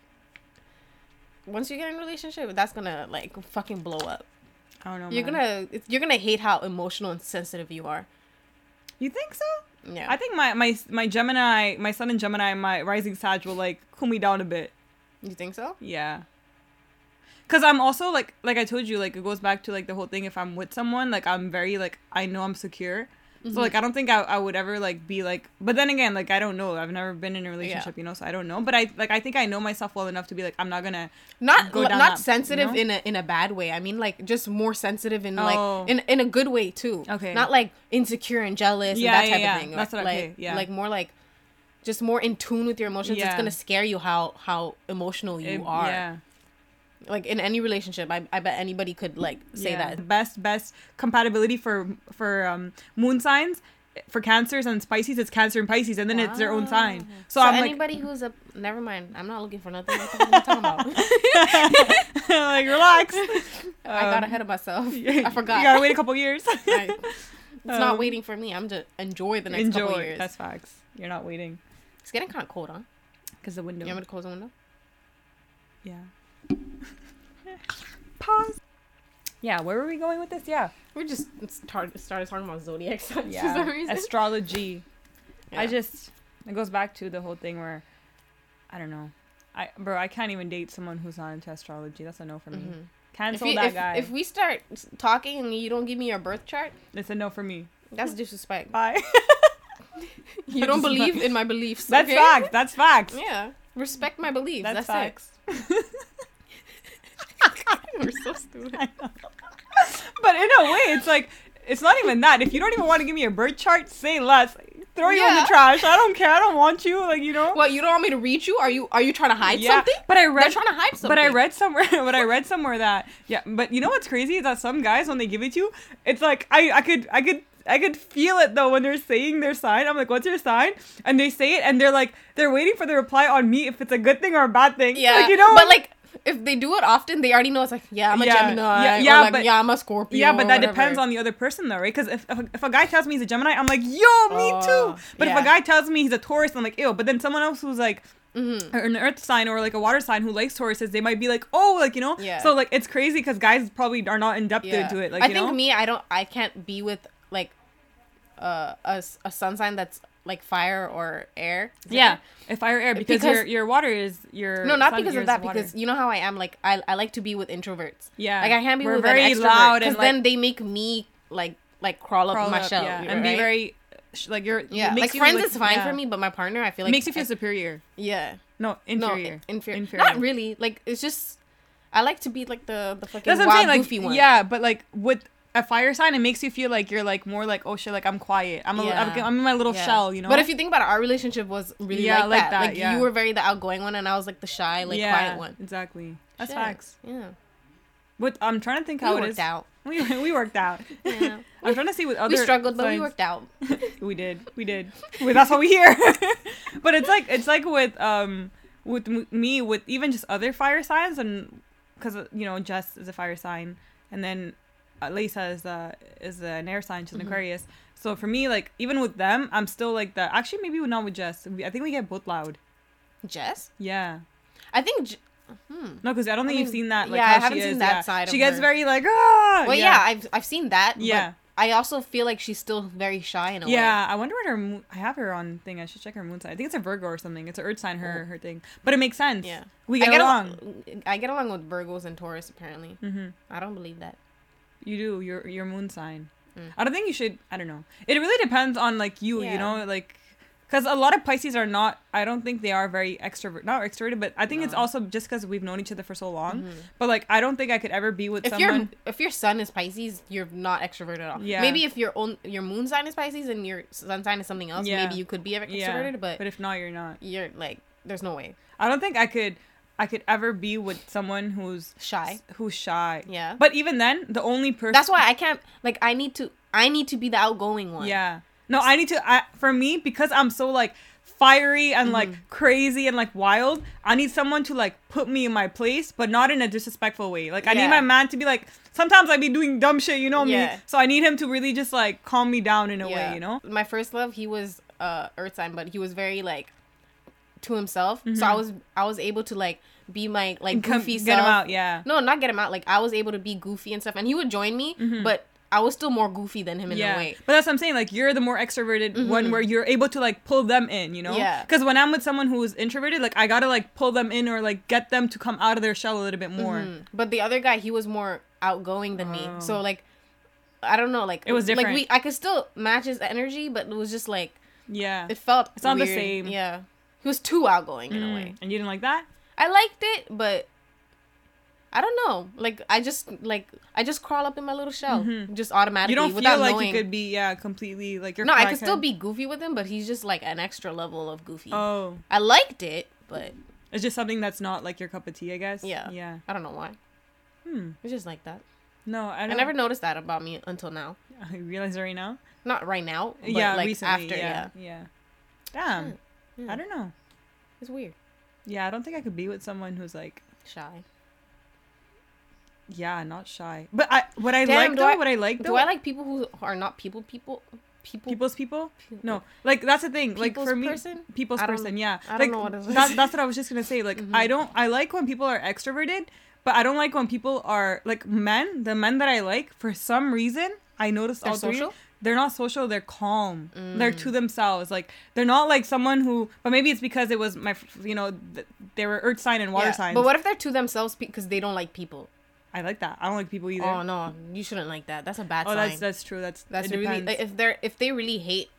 once you get in a relationship, that's gonna like fucking blow up. I don't know. You're man. gonna you're gonna hate how emotional and sensitive you are. You think so? Yeah. I think my my my Gemini, my sun in Gemini, my rising Sag will like cool me down a bit. You think so? Yeah. Cause I'm also like like I told you like it goes back to like the whole thing if I'm with someone like I'm very like I know I'm secure Mm-hmm. so like I don't think I, I would ever like be like but then again like I don't know I've never been in a relationship you know so I don't know but I like I think I know myself well enough to be like I'm not gonna Not not that, sensitive you in a in a bad way. I mean like just more sensitive in Oh. like in in a good way too. Okay. Not like insecure and jealous Yeah, and that yeah, type yeah. of thing. That's what- like okay, yeah. like more like just more in tune with your emotions. It's gonna scare you how how emotional you it- are. yeah Like in any relationship, I, I bet anybody could like say Yeah. that. best best compatibility for for um moon signs for cancers and Pisces it's cancer and Pisces and then it's their own sign so, So, I'm like anybody who's a never mind. I'm not looking for nothing. What the fuck are you talking about? like like relax I got Um, ahead of myself. I forgot. You gotta wait a couple years I- it's not Um, waiting for me. I'm just enjoy the next couple years. that's facts you're not waiting It's getting kind of cold, huh? Because the window. You want me to close the window? Yeah. Pause. Yeah, where were we going with this? Yeah. We just started started talking about zodiac signs for some reason. Astrology. I just it goes back to the whole thing where I don't know. I bro, I can't even date someone who's not into astrology. That's a no for me. Mhm. Cancel you, that if, guy. if we start talking and you don't give me your birth chart, it's a no for me. that's disrespect. Bye. You don't believe in my beliefs. That's okay? facts. That's facts. Yeah, respect my beliefs. That's, That's, facts. We're so stupid. But in a way, it's like it's not even that. If you don't even want to give me a birth chart, say less. Throw you in the trash. I don't care. I don't want you. Like you know. What you don't want me to read you? Are you are you trying to hide something? But I They're read. trying to hide something. But I read somewhere. but I read somewhere that yeah. But you know what's crazy is that some guys when they give it to you, it's like I I could I could. I could feel it though when they're saying their sign. I'm like, "What's your sign?" And they say it, and they're like, they're waiting for the reply on me if it's a good thing or a bad thing. Yeah, like, you know. But like, if they do it often, they already know it's like, yeah, I'm a Yeah, Gemini. yeah, yeah, like, but- yeah, I'm a Scorpio. Yeah, but that whatever. depends on the other person though, right? Because if, if, a- if a guy tells me he's a Gemini, I'm like, yo, me Oh, too. But if a guy tells me he's a Taurus, I'm like, ew. But then someone else who's like Mm-hmm. an earth sign or like a water sign who likes Tauruses, they might be like, oh, like, you know? Yeah. So like it's crazy because guys probably are not in depth Yeah. into it. Like, I you think know? me, I don't, I can't be with uh, a a sun sign that's like fire or air. Yeah. If fire air because, Because- your your water is your No, not sun because of that. Because you know how I am. Like I, I like to be with introverts. yeah. Like I can't be We're with very an loud and because then they make me like like crawl up crawl in my up, shell yeah, and be very sh- like you're yeah. makes Like you friends look- is fine yeah. for me, but my partner, I feel like makes you feel I- superior. yeah. No, inferior. No, inferior. Inferior. Not really. Like it's just I like to be like the the fucking That's wild saying. Like, goofy one. yeah, but like with a fire sign, it makes you feel like you're like more like, oh shit, like I'm quiet. I'm a, Yeah. I'm, I'm in my little Yeah. shell, you know. But if you think about it, our relationship was really Yeah, like, like that. that, Like yeah. you were very the outgoing one, and I was like the shy, like quiet one. exactly. That's Shit. facts. Yeah, What I'm trying to think we how it worked is. out. We we worked out. Yeah. I'm trying to see what other we struggled, but we worked out. we did we did well, that's what we hear but it's like it's like with um with me with even just other fire signs and because you know jess is a fire sign and then uh, lisa is uh is an air sign she's an Mhm. aquarius so for me like even with them i'm still like that. actually maybe not with jess i think we get both loud Jess, yeah I think. J- Hmm. no because i don't I think you've seen that like yeah, how I haven't she seen is, that yeah. side of she gets her. very like ah Well, yeah, I've I've seen that. Yeah. But I also feel like she's still very shy in a way. Yeah, I wonder what her. Moon, I have her on thing. I should check her moon sign. I think it's a Virgo or something. It's an Earth sign. Her her thing, but it makes sense. Yeah. we I get, get along. along. I get along with Virgos and Taurus. Apparently, hmm I don't believe that. You do your your moon sign. Mm. I don't think you should. I don't know. It really depends on like you. Yeah. You know, like because a lot of Pisces are not. I don't think they are very extrovert. Not extroverted, but I think it's also just because we've known each other for so long. Mhm. But like, I don't think I could ever be with If someone. your if your sun is Pisces, you're not extroverted at all. Yeah. Maybe if your own your moon sign is Pisces and your sun sign is something else, Yeah. maybe you could be extroverted. yeah, But, but if not, you're not. you're like, there's no way. I don't think I could. I could ever be with someone who's Shy. who's shy. Yeah. But even then, the only person. That's why I can't. Like, I need to. I need to be the outgoing one. Yeah. No, I need to. I, for me, because I'm so like fiery and like Mm-hmm. crazy and like wild, I need someone to like put me in my place, but not in a disrespectful way. Like I need my man to be like. Sometimes I be doing dumb shit, you know Yeah. me. So I need him to really just like calm me down in a Yeah. way, you know. My first love, he was uh earth sign, but he was very like to himself. So I was I was able to like be my like Mm-hmm. Come- goofy get self. him out, yeah. No, not get him out. Like I was able to be goofy and stuff, and he would join me, but I was still more goofy than him in Mm-hmm. yeah, a way. but that's what I'm saying. Like you're the more extroverted one, Mhm. where you're able to like pull them in, you know? Yeah. Because when I'm with someone who is introverted, like I gotta like pull them in or like get them to come out of their shell a little bit more. Mhm. But the other guy, he was more outgoing than me. Oh. So like, I don't know. Like It was different. Like we, I could still match his energy, but it was just like Yeah. it felt. It's not the same. Yeah, he was too outgoing in a Mm. way. And you didn't like that? I liked it, but I don't know. Like I just like I just crawl up in my little shell, Mhm. just automatically. You don't feel without like knowing. you could be yeah completely like you're No, I could still be goofy with him, but he's just like an extra level of goofy. Oh, I liked it, but it's just something that's not like your cup of tea, I guess. Yeah. Yeah. I don't know why. Hmm. It's just like that. No, I, I, never noticed that about me until now. I realize it right now. Not right now, yeah, like recently. after. yeah. Yeah. Yeah. Damn. Yeah. I don't know. It's weird. Yeah, I don't think I could be with someone who's like Shy. yeah, not shy. But I what I Damn, like do though, I- what I like though. Do I like people who are not people people? people. people's people. People- No, like that's the thing. Like for me, person? people's person. Yeah, I don't like know what that, that's what I was just gonna say. Like Mhm. I don't. I like when people are extroverted, but I don't like when people are like men. The men that I like, for some reason, I noticed They're all three. They're not social. They're calm. They're Mm. to themselves. Like they're not like someone who. But maybe it's because it was my. You know, th- they were earth sign and water Yeah. signs. But what if they're to themselves because they don't like people? I like that. I don't like people either. Oh no, you shouldn't like that. That's a bad Oh, sign. that's that's true. That's That's really like, if they're if they really hate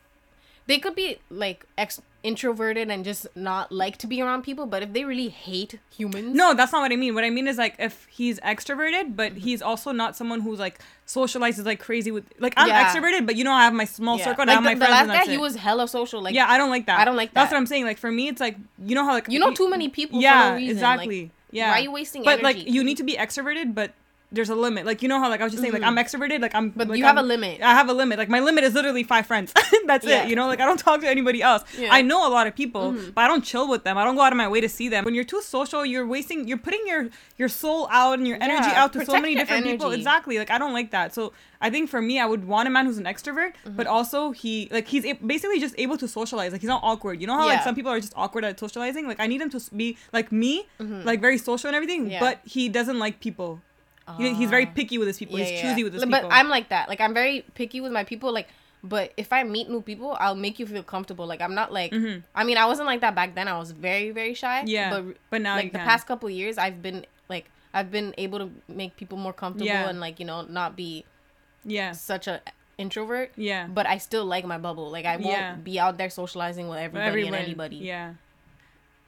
they could be like ex introverted and just not like to be around people, but if they really hate humans, No, that's not what I mean. What I mean is like if he's extroverted, but Mm-hmm. he's also not someone who's like socializes like crazy with like I'm Yeah. extroverted, but you know I have my small yeah. circle and I have the, my the friends. and last that's guy, he was hella social. Like yeah, I don't like that. I don't like that. That's what I'm saying. Like for me, it's like you know how like you know too many people. Yeah, for no reason. exactly. Like, yeah. Why are you wasting But energy? like you need to be extroverted, but there's a limit. Like you know how like I was just saying like I'm extroverted, like I'm. Mm-hmm. But like, you have I'm- a limit. I have a limit. Like my limit is literally five friends. That's Yeah. it. You know, like I don't talk to anybody else. Yeah. Mm-hmm. I know a lot of people, but I don't chill with them. I don't go out of my way to see them. When you're too social, you're wasting. You're putting your your soul out and your energy Yeah, out to so many different people. Exactly. Like I don't like that. So I think for me, I would want a man who's an extrovert, Mm-hmm. but also he like he's a- basically just able to socialize. Like he's not awkward. You know how like some people are just awkward at socializing. Like I need him to be like me, like very social and everything. Mm-hmm. Yeah. But he doesn't like people. He, he's very picky with his people. Yeah, he's choosy yeah. with his but people. But I'm like that. Like I'm very picky with my people. Like, but if I meet new people, I'll make you feel comfortable. Like I'm not like. I mean, I wasn't like that back then. I was very very shy. Mm-hmm. Yeah, But, but now like the can. past couple years, I've been like I've been able to make people more comfortable Yeah. and like you know not be yeah. such a introvert. Yeah. But I still like my bubble. Like I won't be out there socializing with everybody everyone, and anybody. Yeah.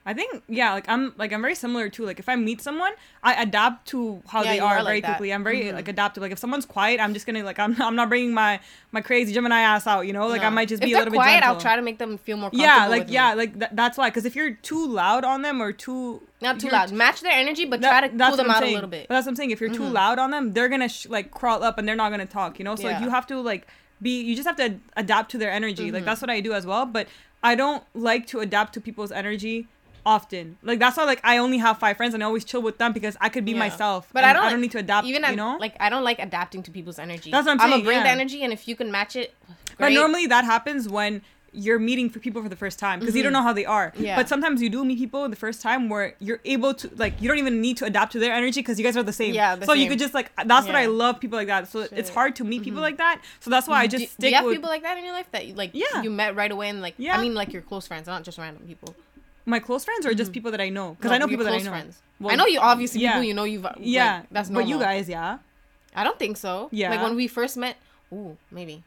I think yeah, like I'm like I'm very similar too. Like if I meet someone, I adapt to how Yeah, they are, are like very that. quickly. I'm very Mhm. like adaptive. Like if someone's quiet, I'm just gonna like I'm I'm not bringing my my crazy Gemini ass out. You know, like I might just if be a little bit quiet. I'll try to make them feel more comfortable. yeah, like with me. yeah, like th- that's why. Because if you're too loud on them or too not too loud. Match their energy, but That- try to pull them out saying. a little bit. But that's what I'm saying. If you're too Mhm. loud on them, they're gonna sh- like crawl up and they're not gonna talk. You know, so like you have to like be. You just have to adapt to their energy. Like Mhm. that's what I do as well. But I don't like to adapt to people's energy often. Like that's why like I only have five friends and I always chill with them because I could be Yeah. myself. But I don't I don't need to adapt. Even you know. like I don't like adapting to people's energy. That's what I'm saying. I'm gonna bring the energy, and if you can match it, but normally that happens when you're meeting for people for the first time because you don't know how they are. Mm-hmm. Yeah. But sometimes you do meet people the first time where you're able to like you don't even need to adapt to their energy because you guys are the same. Yeah, the so you could just like that's what I love people like that. So it's Shit. Mm-hmm. hard to meet people like that. So that's why I just do, stick do you have with people like that in your life that like Yeah. you met right away and like Yeah. I mean like your close friends, not just random people. My close friends or just mm-hmm. people that I know because No, I know people that I know. Friends. Well, I know you obviously yeah. people you know you've like, Yeah, that's But you guys, yeah, I don't think so. Yeah. Like when we first met, ooh, maybe.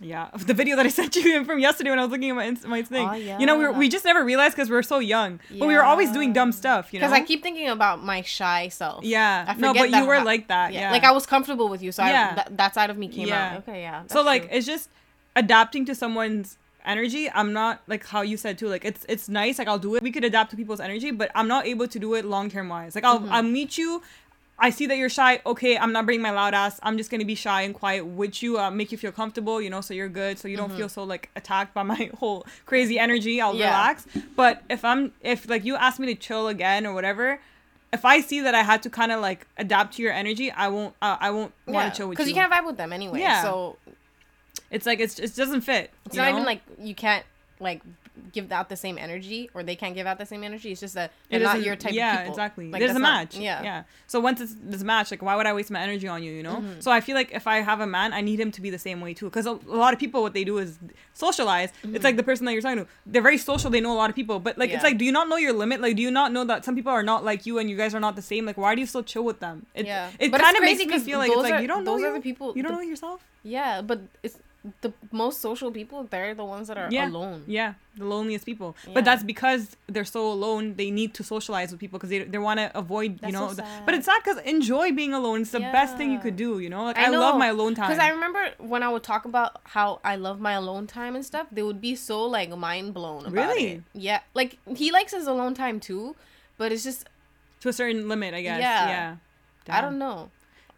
yeah. The video that I sent you from yesterday when I was looking at my my thing. Oh, yeah. You know, we, were, we just never realized because we were so young, yeah. but we were always doing dumb stuff. You know, Because I keep thinking about my shy self. yeah. I no, but you were ha- like that. Yeah. Like I was comfortable with you, so Yeah. I, that, that side of me came Yeah. out. Okay, yeah. so like true. it's just adapting to someone's energy i'm not like how you said too like it's it's nice like i'll do it we could adapt to people's energy but i'm not able to do it long term wise like i'll Mm-hmm. i'll meet you I see that you're shy. Okay, I'm not bringing my loud ass. I'm just gonna be shy and quiet with you. Uh, make you feel comfortable, you know, so you're good. So you don't feel so like attacked by my whole crazy energy. I'll Mm-hmm. Yeah. relax. But if I'm, if like you ask me to chill again or whatever, if I see that I had to kind of like adapt to your energy, I won't. Uh, I won't want to chill with you. because you can't vibe with them anyway. Yeah. So It's like it's it doesn't fit. it's not know? even like you can't like give out the same energy or they can't give out the same energy. It's just that It they're not your type yeah, of people. exactly. Like, There's a that's not- match. yeah. yeah. So once it's this match, like, why would I waste my energy on you? You know. Mm-hmm. So I feel like if I have a man, I need him to be the same way too. Because a, a lot of people, what they do is socialize. It's like the person that you're talking to. They're very social. They know a lot of people. But like, it's Mm-hmm. Like, do you not know your limit? Like, do you not know that some people are not like you and you guys are not the same? Like, why do you still chill with them? It, Yeah. It kind of makes me feel like it's like are- you don't know those are you. the people- You don't the- know yourself. Yeah, but it's the most social people. They're the ones that are Yeah. alone. Yeah, the loneliest people. Yeah. But that's because they're so alone. They need to socialize with people because they, they want to avoid, you know. so the- but it's sad because enjoy being alone. It's the best thing you could do, you know. Like I, love my alone time. Because I remember when I would talk about how I love my alone time and stuff, they would be so like mind blown about Really? it. Yeah, like he likes his alone time too, but it's just to a certain limit, I guess. Yeah. Yeah. I don't know.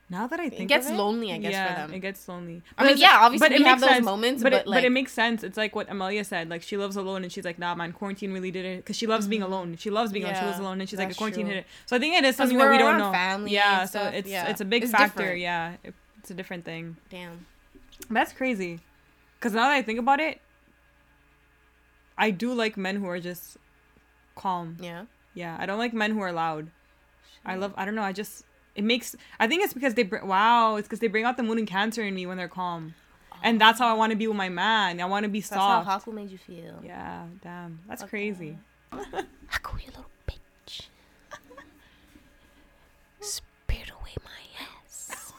Now that I think gets it, gets lonely, I guess, for them. It gets lonely. I mean, yeah, obviously we it have makes those moments, but but, it, but it makes sense. It's like what Amelia said. Like she loves alone, and she's like, nah, man, quarantine really did it because she loves being alone. She loves being alone. She Mm-hmm. Yeah, lives alone, and she's like, that's quarantine true. hit it. So I think it is something that we're don't know. family yeah, so stuff, it's yeah. it's a big It's factor. different. Yeah, it, it's a different thing. Damn. That's crazy. Because now that I think about it, I do like men who are just calm. Yeah. Yeah, I don't like men who are loud. I love. I don't know. I just it makes. I think it's because they bring. Wow, it's because they bring out the moon and Cancer in me when they're calm, and that's how I want to be with my man. I want to be soft. That's how soft. Haku made you feel. Yeah, damn, that's Okay. crazy. Haku, you little bitch. Spirit away my ass.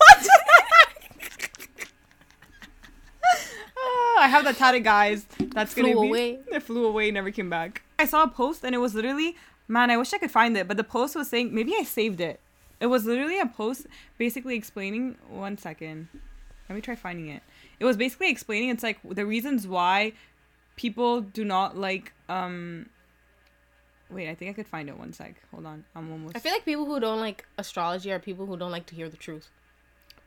Ah, I have that tatted guys. That's Flew gonna be. away. It flew away, never came back. I saw a post and it was literally, man, I wish I could find it, but the post was saying maybe I saved it. It was literally a post basically explaining. One second, let me try finding it. It was basically explaining it's like the reasons why people do not like um. Wait, I think I could find it. One sec. Hold on. I'm almost. I feel like people who don't like astrology are people who don't like to hear the truth.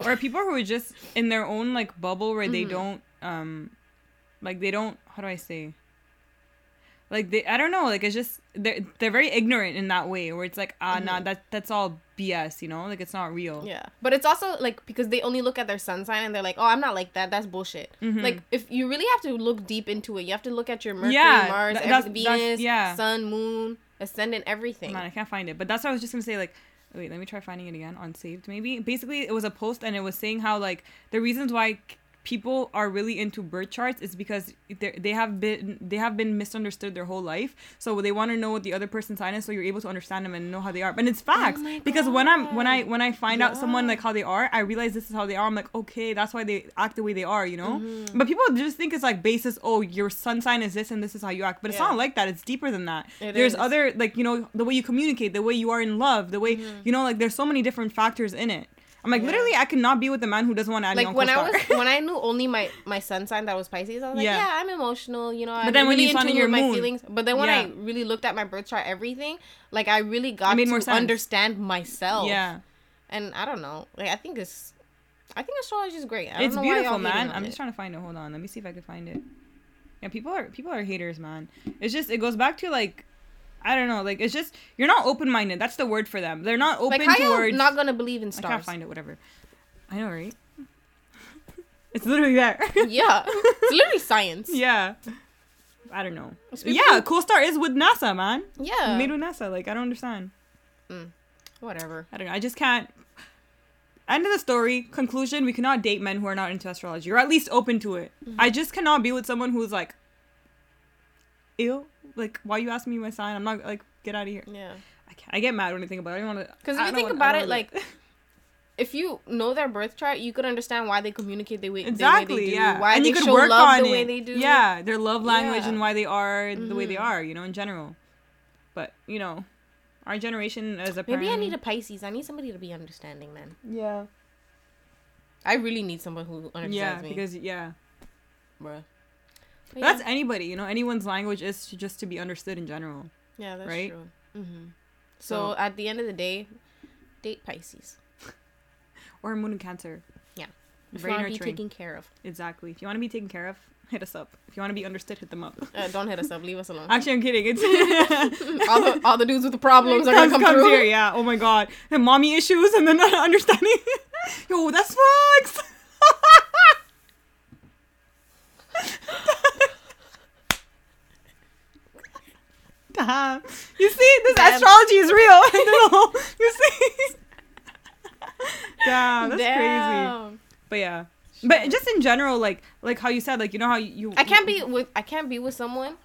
or people who are just in their own like bubble where they Mhm. don't um like they don't how do i say like they i don't know like it's just they're they're very ignorant in that way where it's like ah nah Mhm. that that's all bs you know like it's not real Yeah. But it's also like because they only look at their sun sign and they're like, oh, I'm not like that. That's bullshit. Mhm. Like if you really have to look deep into it, you have to look at your Mercury, Yeah, Mars, th- that's- that's- Venus, yeah. Sun, Moon, Ascendant, everything. man i can't find it but that's what i was just gonna say like wait let me try finding it again on saved maybe basically it was a post and it was saying how like the reasons why people are really into birth charts is because they they have been they have been misunderstood their whole life. So they want to know what the other person's sign is so you're able to understand them and know how they are. But it's facts Oh because when i'm when i when i find out someone like how they are i realize this is how they are. I'm like okay that's why they act the way they are you know? Mhm. but people just think it's like basis oh your sun sign is this and this is how you act. But it's Yeah. not like that. It's deeper than that. It there's is. other like you know the way you communicate the way you are in love the way Mhm. you know like there's so many different factors in it i'm like Yeah. literally i cannot be with a man who doesn't want to add me like on when I was when I knew only my my sun sign that was Pisces, I was like, Yeah. yeah, I'm emotional, you know. But I'm then when you in found tune your my moon- feelings. But then when Yeah. I really looked at my birth chart, everything, like I really got made to more sense. understand myself. yeah And I don't know, like I think it's, I think astrology is great. I don't it's beautiful man i'm it. just trying to find it hold on let me see if i can find it yeah people are people are haters man it's just it goes back to like i don't know like it's just you're not open-minded that's the word for them they're not open like how towards not gonna believe in stars. i can't find it whatever i know right it's literally there yeah, it's literally science. yeah i don't know yeah cool star is with nasa man yeah. made with nasa like i don't understand Whatever. I don't know. I just can't. End of the story. Conclusion: We cannot date men who are not into astrology, or at least open to it. Mm-hmm. I just cannot be with someone who's like, ew. Like, why you asking me my sign? I'm not like, get out of here. Yeah. I, can't, I get mad when I think about it. I don't want to. 'Cause if you think about it, like, If you know their birth chart, you could understand why they communicate the way, the way exactly, they do, yeah. why and they you could show work love on the it. way they do. Yeah, their love language Yeah. and why they are the way they Mhm. are. You know, in general. But you know, our generation as a Maybe I need a Pisces. I need somebody to be understanding, man. yeah. I really need someone who understands Yeah, me. because yeah, Bruh. But that's yeah. anybody. You know, anyone's language is to just to be understood in general. yeah, that's right? true. hmm So, So- at the end of the day, date Pisces. Or moon and cancer. Yeah. If Very you want to be taken care of, Exactly. If you want to be taken care of, hit us up. If you want to be understood, hit them up. uh, don't hit us up. Leave us alone. Actually, I'm kidding. It's all the all the dudes with the problems are gonna Comes- come through. here. Yeah. Oh my god. And mommy issues and then not understanding. Yo, that's facts. Damn. You see, this Damn. astrology is real. you see. Damn, that's crazy. But yeah. But just in general, like like how you said, like you know how you, I can't be with I can't be with someone.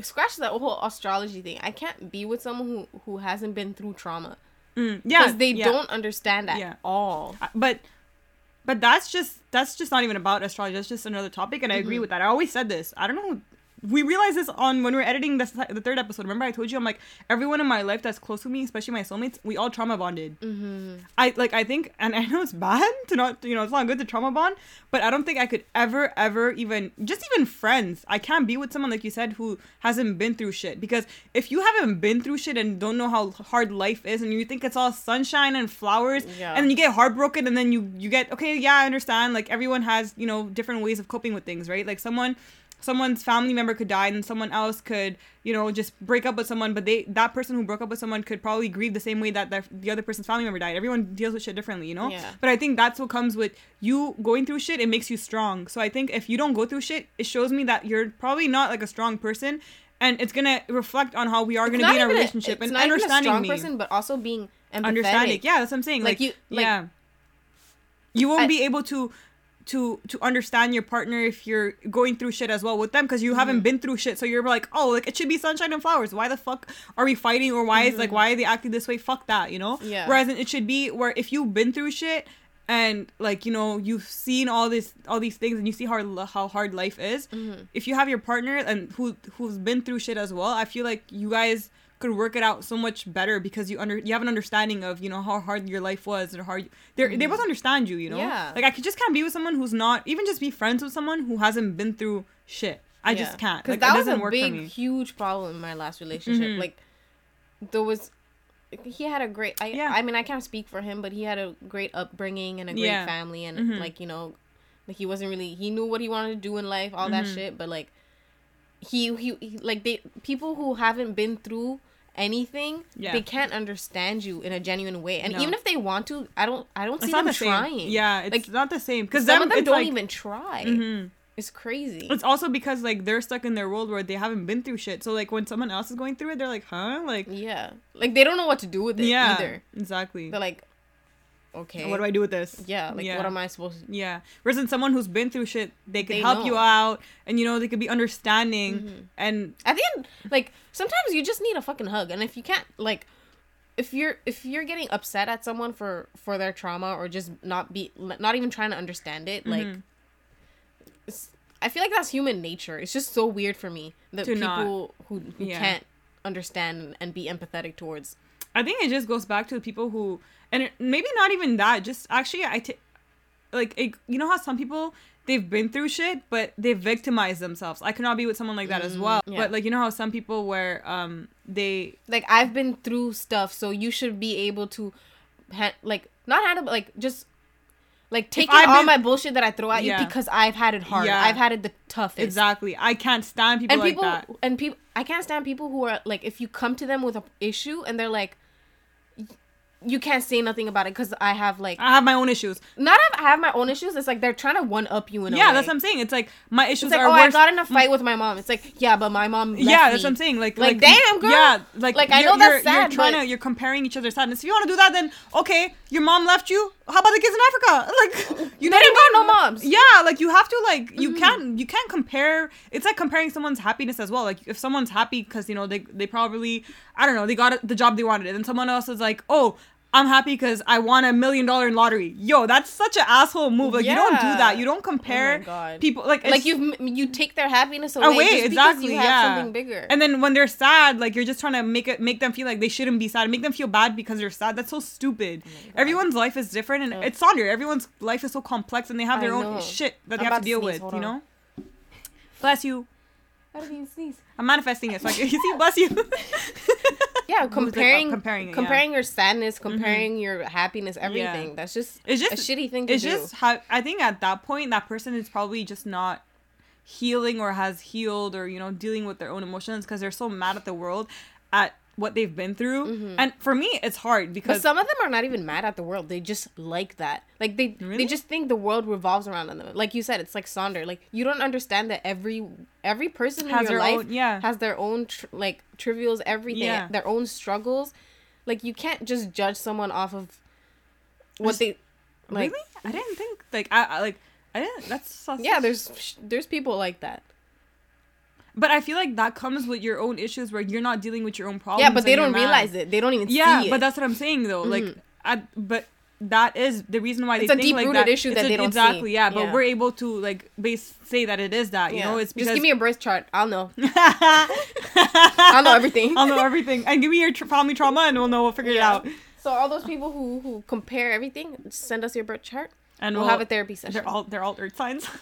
Scratch that whole astrology thing. I can't be with someone who who hasn't been through trauma Mm, yeah, because they yeah. don't understand at Yeah. all. But but that's just that's just not even about astrology that's just another topic and i agree Mhm. with that i always said this i don't know we realized this on when we were editing the, the third episode remember i told you i'm like everyone in my life that's close to me especially my soulmates we all trauma bonded Mm-hmm. i like i think and i know it's bad to not you know it's not good to trauma bond but i don't think i could ever ever even just even friends i can't be with someone like you said who hasn't been through shit because if you haven't been through shit and don't know how hard life is and you think it's all sunshine and flowers Yeah. and then you get heartbroken and then you you get okay yeah i understand like everyone has you know different ways of coping with things right like someone someone's family member could die and someone else could you know just break up with someone but they that person who broke up with someone could probably grieve the same way that their, the other person's family member died. Everyone deals with shit differently you know? Yeah. but i think that's what comes with you going through shit it makes you strong. So i think if you don't go through shit it shows me that you're probably not like a strong person and it's gonna reflect on how we are It's gonna be in a even relationship it's and not even a strong me. person, but also being empathetic. understanding. Yeah that's what i'm saying. Like, Like, you- like- yeah. You won't I- be able to to to understand your partner if you're going through shit as well with them because you Mm-hmm. haven't been through shit so you're like oh like it should be sunshine and flowers why the fuck are we fighting or why is like why are they acting this way fuck that you know Mm-hmm. Yeah. whereas it should be where if you've been through shit and like you know you've seen all this all these things and you see how how hard life is Mm-hmm. if you have your partner and who who's been through shit as well i feel like you guys could work it out so much better because you under you have an understanding of you know how hard your life was and how hard they they both understand you you know Mm-hmm. Yeah. like i could just can't be with someone who's not even just be friends with someone who hasn't been through shit i just can't Because like that was a big, huge problem in my last relationship. Mhm. Like, there was, he had a great. I, Yeah. I mean, I can't speak for him, but he had a great upbringing and a great Yeah. family, and Mhm. like you know, like he wasn't really. He knew what he wanted to do in life, all that Mhm. shit. But like, he, he he like they people who haven't been through anything Yeah. they can't understand you in a genuine way and No. even if they want to i don't i don't it's see them the same trying yeah it's Like, not the same because some of them don't like, even try Mhm. it's crazy It's also because like they're stuck in their world where they haven't been through shit. So like when someone else is going through it, they're like, huh? Like yeah like they don't know what to do with it yeah, either exactly. they're like okay What do I do with this? yeah like Yeah. what am i supposed to Yeah. Whereas in someone who's been through shit, they could They help you out, and you know they could be understanding, Mhm. and at the end like sometimes you just need a fucking hug and if you can't like if you're if you're getting upset at someone for for their trauma or just not be not even trying to understand it like Mhm. it's, i feel like that's human nature it's just so weird for me that To not- people who, who Yeah. can't understand and be empathetic towards I think it just goes back to the people who, and it, maybe not even that. Just actually, I t- like it, you know how some people they've been through shit, but they victimize themselves. I cannot be with someone like that as Mm, well. yeah. But like you know how some people where um they like i've been through stuff so you should be able to ha- like not handle but like just like take all been- my bullshit that i throw at Yeah. you because i've had it hard Yeah. i've had it the toughest exactly. I can't stand people and like people that. and people i can't stand people who are like if you come to them with a issue and they're like "Y- you can't say nothing about it because i have like I have my own issues. not have, I have my own issues it's like they're trying to one up you in a Yeah, way. that's what I'm saying. It's like my issues it's like are oh i got in a fight with my mom it's like yeah but my mom yeah, that's me. what I'm saying. Like, Like, damn, girl. Yeah, like, Like, I know that's sad, You're trying but- to, you're comparing each other's sadness. If you want to do that, then okay, your mom left you. How about the kids in Africa? Like, you know they I got no moms Yeah, like you have to like you Mhm. can't you can't compare. It's like comparing someone's happiness as well. Like if someone's happy because you know they they probably I don't know they got the job they wanted, and then someone else is like, oh. I'm happy because I won a million dollar in lottery. Yo, that's such an asshole move. Like you don't do that. You don't oh compare my god people. Like like you you take their happiness oh, away, Away, just because exactly, you have yeah. something bigger And then when they're sad, like you're just trying to make it make them feel like they shouldn't be sad, make them feel bad because they're sad. That's so stupid. Oh. Everyone's life is different, and Ugh. it's Sonder. Everyone's life is so complex, and they have I their own know. shit that I'm they have to to deal sneeze, with. hold You on. know. Bless you. How did you sneeze I'm manifesting it. So I can, you see, bless you. yeah like, uh, comparing comparing yeah. comparing your sadness comparing your happiness everything that's just It's just a shitty thing to it's do just how I think at that point that person is probably just not healing or has healed or you know dealing with their own emotions because they're so mad at the world at what they've been through. Mm-hmm. And for me, it's hard But because some of them are not even mad at the world. They just like that. Like they Really? they just think the world revolves around them. Like you said, it's like Sonder. Like you don't understand that every every person Has in your their life own- yeah. has their own tr- like trivials, everything, Yeah. their own struggles. Like you can't just judge someone off of what Just- they like. really, I didn't think like I, I like I didn't. That's, that's Yeah, there's there's people like that. But I feel like that comes with your own issues where you're not dealing with your own problems. Yeah, but they don't realize it. They don't even Yeah, see it. but that's what I'm saying though. Like, Mhm. I, but that is the reason why they It's a think deep-rooted that. issue It's that a- they don't see. exactly. Yeah, but Yeah. we're able to like base say that it is that. You Yeah. know, it's because just give me a birth chart. I'll know. I'll know everything. I'll know everything. And give me your tr- family trauma, and we'll know. We'll figure Yeah. it out. So all those people who who compare everything, send us your birth chart. And we'll, have a therapy session. They're all they're all earth signs.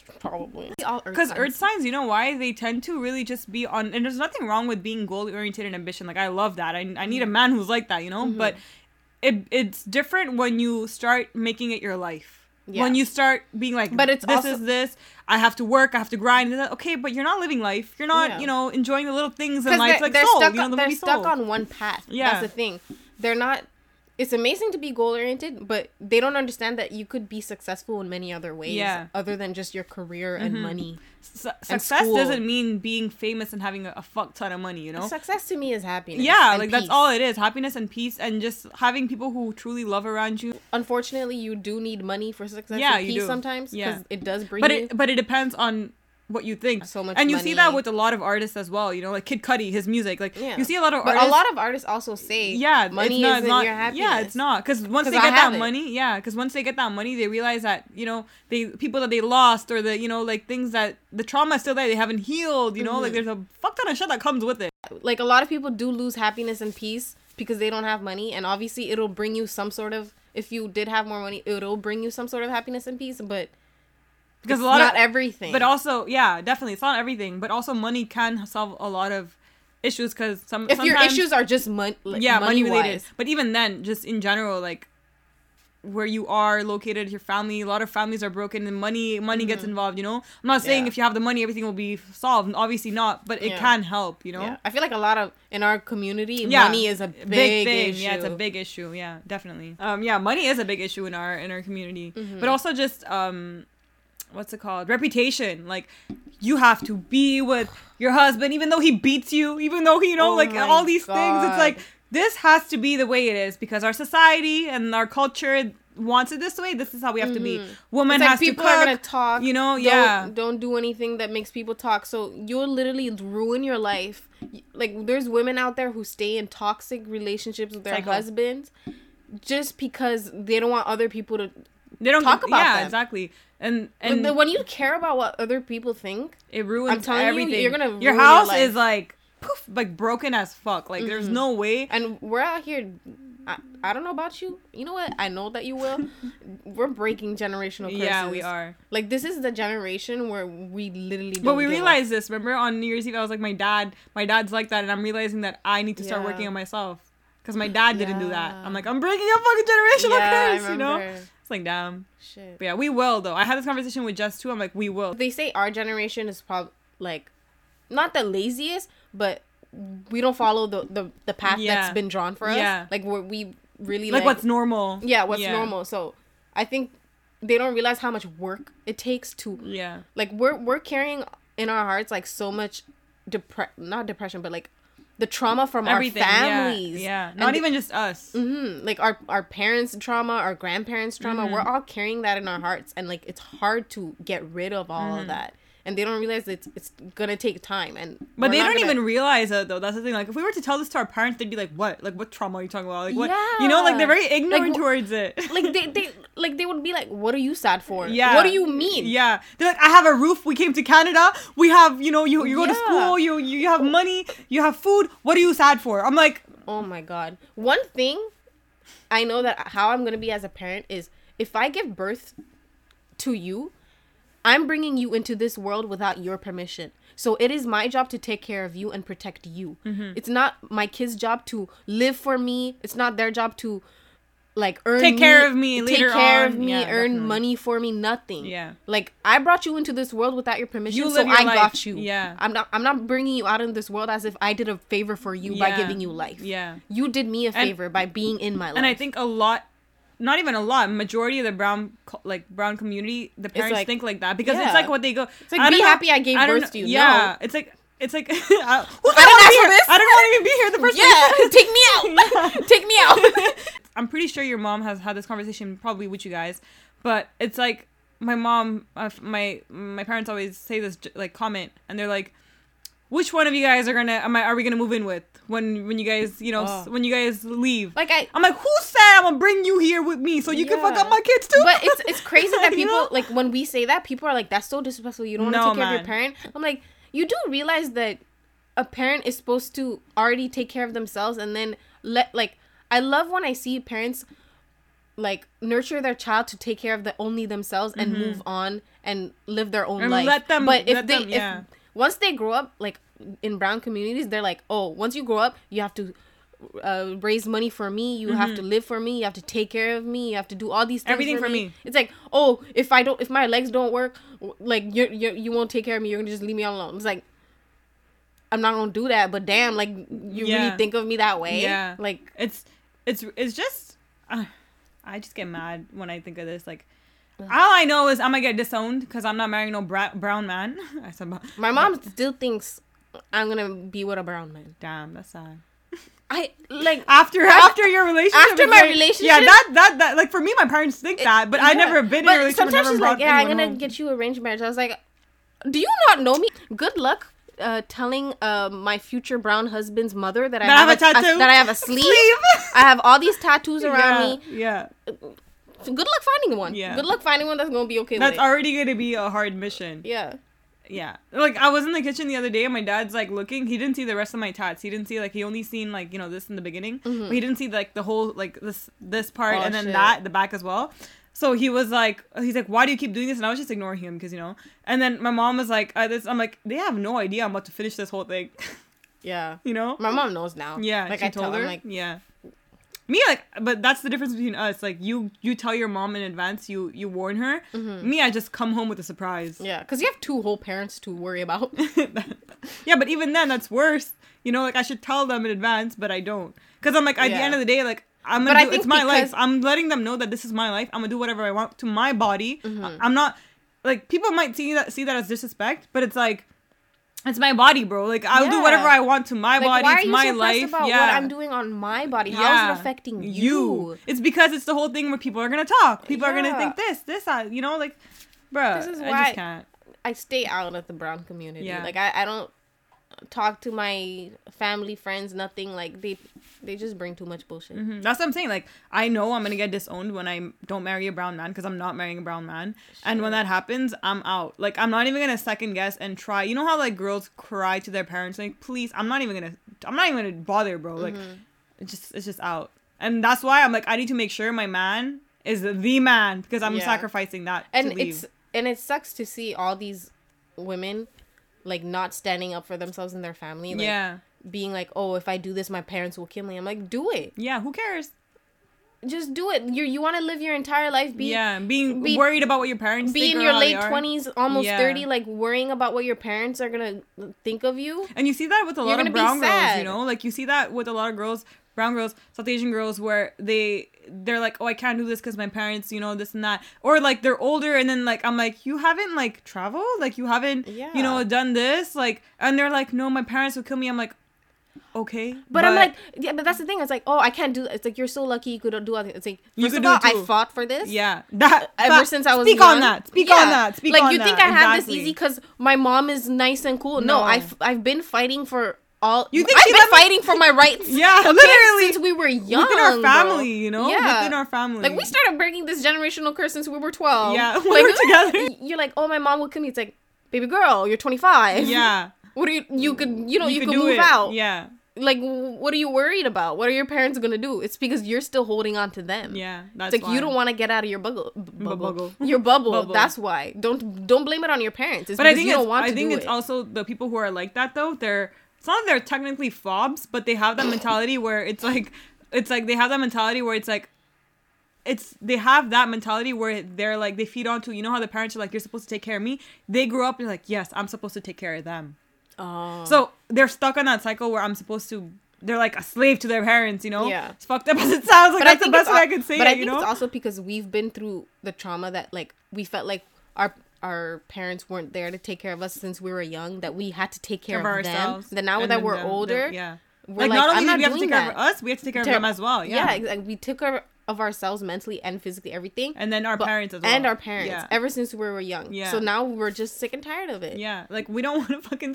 probably Because signs. earth signs, you know why? They tend to really just be on, and there's nothing wrong with being goal oriented and ambition. Like I love that. I, I need a Mm-hmm. man who's like that, you know. But it it's different when you start making it your life, Yeah. When you start being like, But it's this also- is this. I have to work. I have to grind. Okay, but you're not living life. You're not, Yeah. you know, enjoying the little things in because life. they're, Like they're Soul, stuck, you know, on, the they're stuck Soul. on one path. Yeah. that's the thing. They're not. It's amazing to be goal oriented, but they don't understand that you could be successful in many other ways, Yeah. other than just your career and mm-hmm. money. Su- and success school. doesn't mean being famous and having a, a fuck ton of money. You know. Success to me is happiness. yeah, like that's all it is. Happiness and peace, and just having people who truly love around you. Unfortunately, you do need money for success Yeah, and you do. sometimes Yeah. because it does bring But you. it but it depends on what you think. So much and you see that with a lot of artists as well. You know, like Kid Cudi, his music. Like Yeah. you see a lot of but artists. a lot of artists also say, yeah, money not, isn't not, your happiness. Yeah, it's not because once 'Cause they get that it. money, yeah, because once they get that money, they realize that you know they people that they lost or the you know like things that the trauma is still there. They haven't healed. You know, Mm-hmm. like there's a fuck ton of shit that comes with it. Like a lot of people do lose happiness and peace because they don't have money, and obviously it'll bring you some sort of. If you did have more money, it'll bring you some sort of happiness and peace, but Because it's a lot not of everything. But also, yeah, definitely, it's not everything. But also, money can solve a lot of issues because some if your issues are just mon- like, yeah, money, related. But even then, just in general, like where you are located, your family, a lot of families are broken, and money money gets involved. You know, I'm not saying Mm-hmm. Yeah. if you have the money, everything will be solved. Obviously not, but it Yeah. can help. You know. yeah, I feel like a lot of in our community, Yeah, money is a big, thing. issue. Yeah, it's a big issue. Yeah, definitely. Um, yeah, money is a big issue in our in our community, Mm-hmm. but also just um, what's it called? Reputation. Like, you have to be with your husband, even though he beats you, even though he, you know, Oh like all these things. It's like this has to be the way it is because our society and our culture wants it this way. This is how we have to be. Woman Mm-hmm. Like has people to cook. are gonna talk. you know, don't- yeah. Don't do anything that makes people talk. So you'll literally ruin your life. Like there's women out there who stay in toxic relationships with their Psycho. husbands just because they don't want other people to. They don't talk about Yeah, them. exactly. And And then when you care about what other people think, It ruins telling you, everything. you're gonna your your house. Mm-hmm. is like poof, like broken as fuck. Like there's no way. and we're out here. I, I don't know about you. You know what? I know that you will. we're breaking generational curses. Yeah, we are. Like this is the generation where we literally. But we realized this. Remember on New Year's Eve, I was like, my dad, my dad's like that, and I'm realizing that I need to start Yeah. working on myself because my dad didn't do that. I'm like, I'm breaking a fucking generational Yeah, curse, you know? It's like, damn. Shit. But yeah, we will though. I had this conversation with Jess too. I'm like, we will. they say our generation is probably like not the laziest, but we don't follow the the, the path Yeah. that's been drawn for us. Yeah. Like we're, we really Like, like, what's normal? yeah what's Yeah. normal. So I think they don't realize how much work it takes to Yeah. like we're we're carrying in our hearts like so much depre not depression but like the trauma from Everything. our families. Yeah. And Not even just us. Mhm. Like our our parents' trauma, our grandparents' trauma, we're Mm-hmm. all carrying that in our hearts, and like it's hard to get rid of all Mm-hmm. of that. And they don't realize it's it's gonna take time. And But they don't gonna- even realize it though. That's the thing. Like if we were to tell this to our parents, they'd be like, "What? Like what trauma are you talking about? Like what? You know, like they're very ignorant Like, towards it. like they they like they would be like, "What are you sad for? Yeah. What do you mean? Yeah, they're like, I have a roof. We came to Canada. We have, you know, you you go to school. You you have money. You have food. What are you sad for? I'm like, Oh my god. One thing I know that how I'm gonna be as a parent is if I give birth to you, I'm bringing you into this world without your permission. So it is my job to take care of you and protect you. Mm-hmm. It's not my kids' job to live for me. It's not their job to like earn Take care of me take care on. of me, Yeah, earn definitely. money for me, nothing. Yeah. Like I brought you into this world without your permission, You so your I life. got you. Yeah. I'm not I'm not bringing you out in this world as if I did a favor for you by giving you life. Yeah. You did me a And- favor by being in my life. and I think a lot, not even a lot, majority of the brown like brown community, the parents like- think like that because yeah. it's like what they go. It's like, be happy I gave birth to you. Yeah, No. it's like. It's like I, who's I be ask for this. I don't want to even be here the first yeah, place. take me out. take me out. I'm pretty sure your mom has had this conversation probably with you guys, but it's like my mom, uh, my my parents always say this like comment, and they're like, "Which one of you guys are gonna am I, are we gonna move in with when when you guys you know Oh. when you guys leave?" like I I'm like, "Who said I'm gonna bring you here with me so you can fuck up my kids too?" but it's it's crazy that You people know? like when we say that people are like that's so disrespectful. You don't want to No, take care of your parent. I'm like you do realize that a parent is supposed to already take care of themselves and then let like I love when I see parents like nurture their child to take care of the only themselves and move on and live their own Mm-hmm. And life. let them- But if let they them- yeah. if once they grow up like in brown communities, they're like, oh, once you grow up, you have to uh, raise money for me. You have to live for me. You have to take care of me. You have to do all these things Mm-hmm. Everything for me. It's like, oh, if I don't, if my legs don't work, like you you you won't take care of me. You're gonna just leave me alone. It's like. I'm not gonna do that, but damn, like you Yeah. really think of me that way. Yeah. Like it's it's it's just uh, I just get mad when I think of this. Like, all I know is I'm gonna get disowned because I'm not marrying no bra- brown man. I said, "But- my mom still thinks I'm gonna be with a brown man. damn, that's sad. I like After after your relationship, after my like- relationship- yeah, that that that like for me, my parents think that, but I Yeah. never been in a relationship. Sometimes she's like, "Yeah, I'm gonna home. get you arranged marriage." I was like, "Do you not know me? Good luck." Uh, telling uh, my future brown husband's mother that I That I have, a tattoo? that I have a sleeve. Sleeve. I have all these tattoos around yeah, me. Yeah, So good luck finding one. Yeah. Good luck finding one that's gonna be okay. that's already gonna be a hard mission. yeah. Yeah. Like I was in the kitchen the other day and my dad's like looking. He didn't see the rest of my tats. He didn't see like he only seen like, you know, this in the beginning. But he didn't see like the whole like this this part Mm-hmm. Oh, and then shit. that the back as well. So he was like he's like, Why do you keep doing this? And I was just ignoring him because you know. And then my mom was like, uh, this I'm like, they have no idea I'm about to finish this whole thing. Yeah. you know? My mom knows now. Yeah. Like she I told her, like yeah. Me like but that's the difference between us. Like you you tell your mom in advance, you you warn her. Me, I just come home with a surprise. Mm-hmm. yeah, because you have two whole parents to worry about. yeah, but even then, that's worse. You know, like I should tell them in advance, but I don't. Because I'm like, at the end of the day, like I'm But gonna I do, think it's my life. I'm letting them know that this is my life. I'm gonna do whatever I want to my body. Mm-hmm. I'm not like people might see that see that as disrespect, but it's like it's my body, bro. Like I'll do whatever I want to my like, body. why are it's you my so life. about yeah. what I'm doing on my body? How is it affecting you? It's because it's the whole thing where people are gonna talk. People are gonna think this, this, that. You know, like, bro. This is I why- just can't. I stay out of the brown community. Yeah. Like I, I don't talk to my family, friends, nothing. Like they they just bring too much bullshit. Mhm. That's what I'm saying. Like, I know I'm gonna get disowned when I don't marry a brown man because I'm not marrying a brown man. And when that happens, I'm out. Like, I'm not even gonna second guess and try. You know how like girls cry to their parents, like, please. I'm not even gonna. I'm not even gonna bother, bro. Like, Mm-hmm. it's just it's just out. And that's why I'm like, I need to make sure my man is the man because I'm Yeah. sacrificing that And to leave. it's and it sucks to see all these women like not standing up for themselves and their family. Like yeah, being like, Oh, if I do this my parents will kill me. I'm like, do it. yeah. Who cares? Just do it. You you wanna live your entire life be yeah, being be- worried about what your parents be in your late twenties, almost Yeah. thirty, like worrying about what your parents are gonna think of you. And you see that with a lot of brown girls, you know? Like you see that with a lot of girls, brown girls, South Asian girls where they they're like, "Oh, I can't do this cuz my parents, you know, this and that." Or like they're older and then like I'm like, "You haven't like traveled? Like you haven't, yeah. you know, done this?" Like and they're like, "No, my parents would kill me." I'm like, "Okay." But, I'm like, yeah, but that's the thing. It's like, oh, I can't do. It's like you're so lucky you could do all. It's like You could do all, I fought for this. yeah. That Ever since I was Speak young. on that. Speak Yeah. on that. Speak on. like on you that. think I had this easy because my mom is nice and cool? No, No. I've I've been fighting for all. You think I've been me- fighting for my rights? Yeah, literally. since we were young Within our bro. family, you know? Yeah. Within our family. Like we started breaking this generational curse since we were twelve. Yeah, like, we were together. You're like, oh, my mom will kill me. It's like, baby girl, you're 25. Yeah. What are you? You could, you know, you, could, do move it. out. Yeah. Like, what are you worried about? What are your parents gonna do? It's because you're still holding on to them. Yeah. That's It's like you don't want to get out of your bubble, bubble, bubble. your bubble. Bubble. That's why. Don't don't blame it on your parents. It's But I think you don't want. I think it's it. also the people who are like that though. They're it's not they're technically fobs, but they have that mentality where it's like it's like they have that mentality where it's like it's they have that mentality where they're like they feed onto you know how the parents are like you're supposed to take care of me. They grew up and like yes I'm supposed to take care of them. Oh. So they're stuck on that cycle where I'm supposed to. They're like a slave to their parents, you know. Yeah. It's fucked up as it sounds. Like that's the best way I could say but it. I you think know. it's also because we've been through the trauma that like we felt like our our parents weren't there to take care of us since we were young. That we had to take care Of of, ourselves. them. Then now that we're them- them- older, yeah. we're like, like, not only do we have to take care of us, we have to take care Ter- of them as well. yeah, Yeah. like, we took care of ourselves mentally and physically, everything. And then our But- parents as well. and our parents Yeah. ever since we were young. Yeah. So now we're just sick and tired of it. Yeah, like we don't want to fucking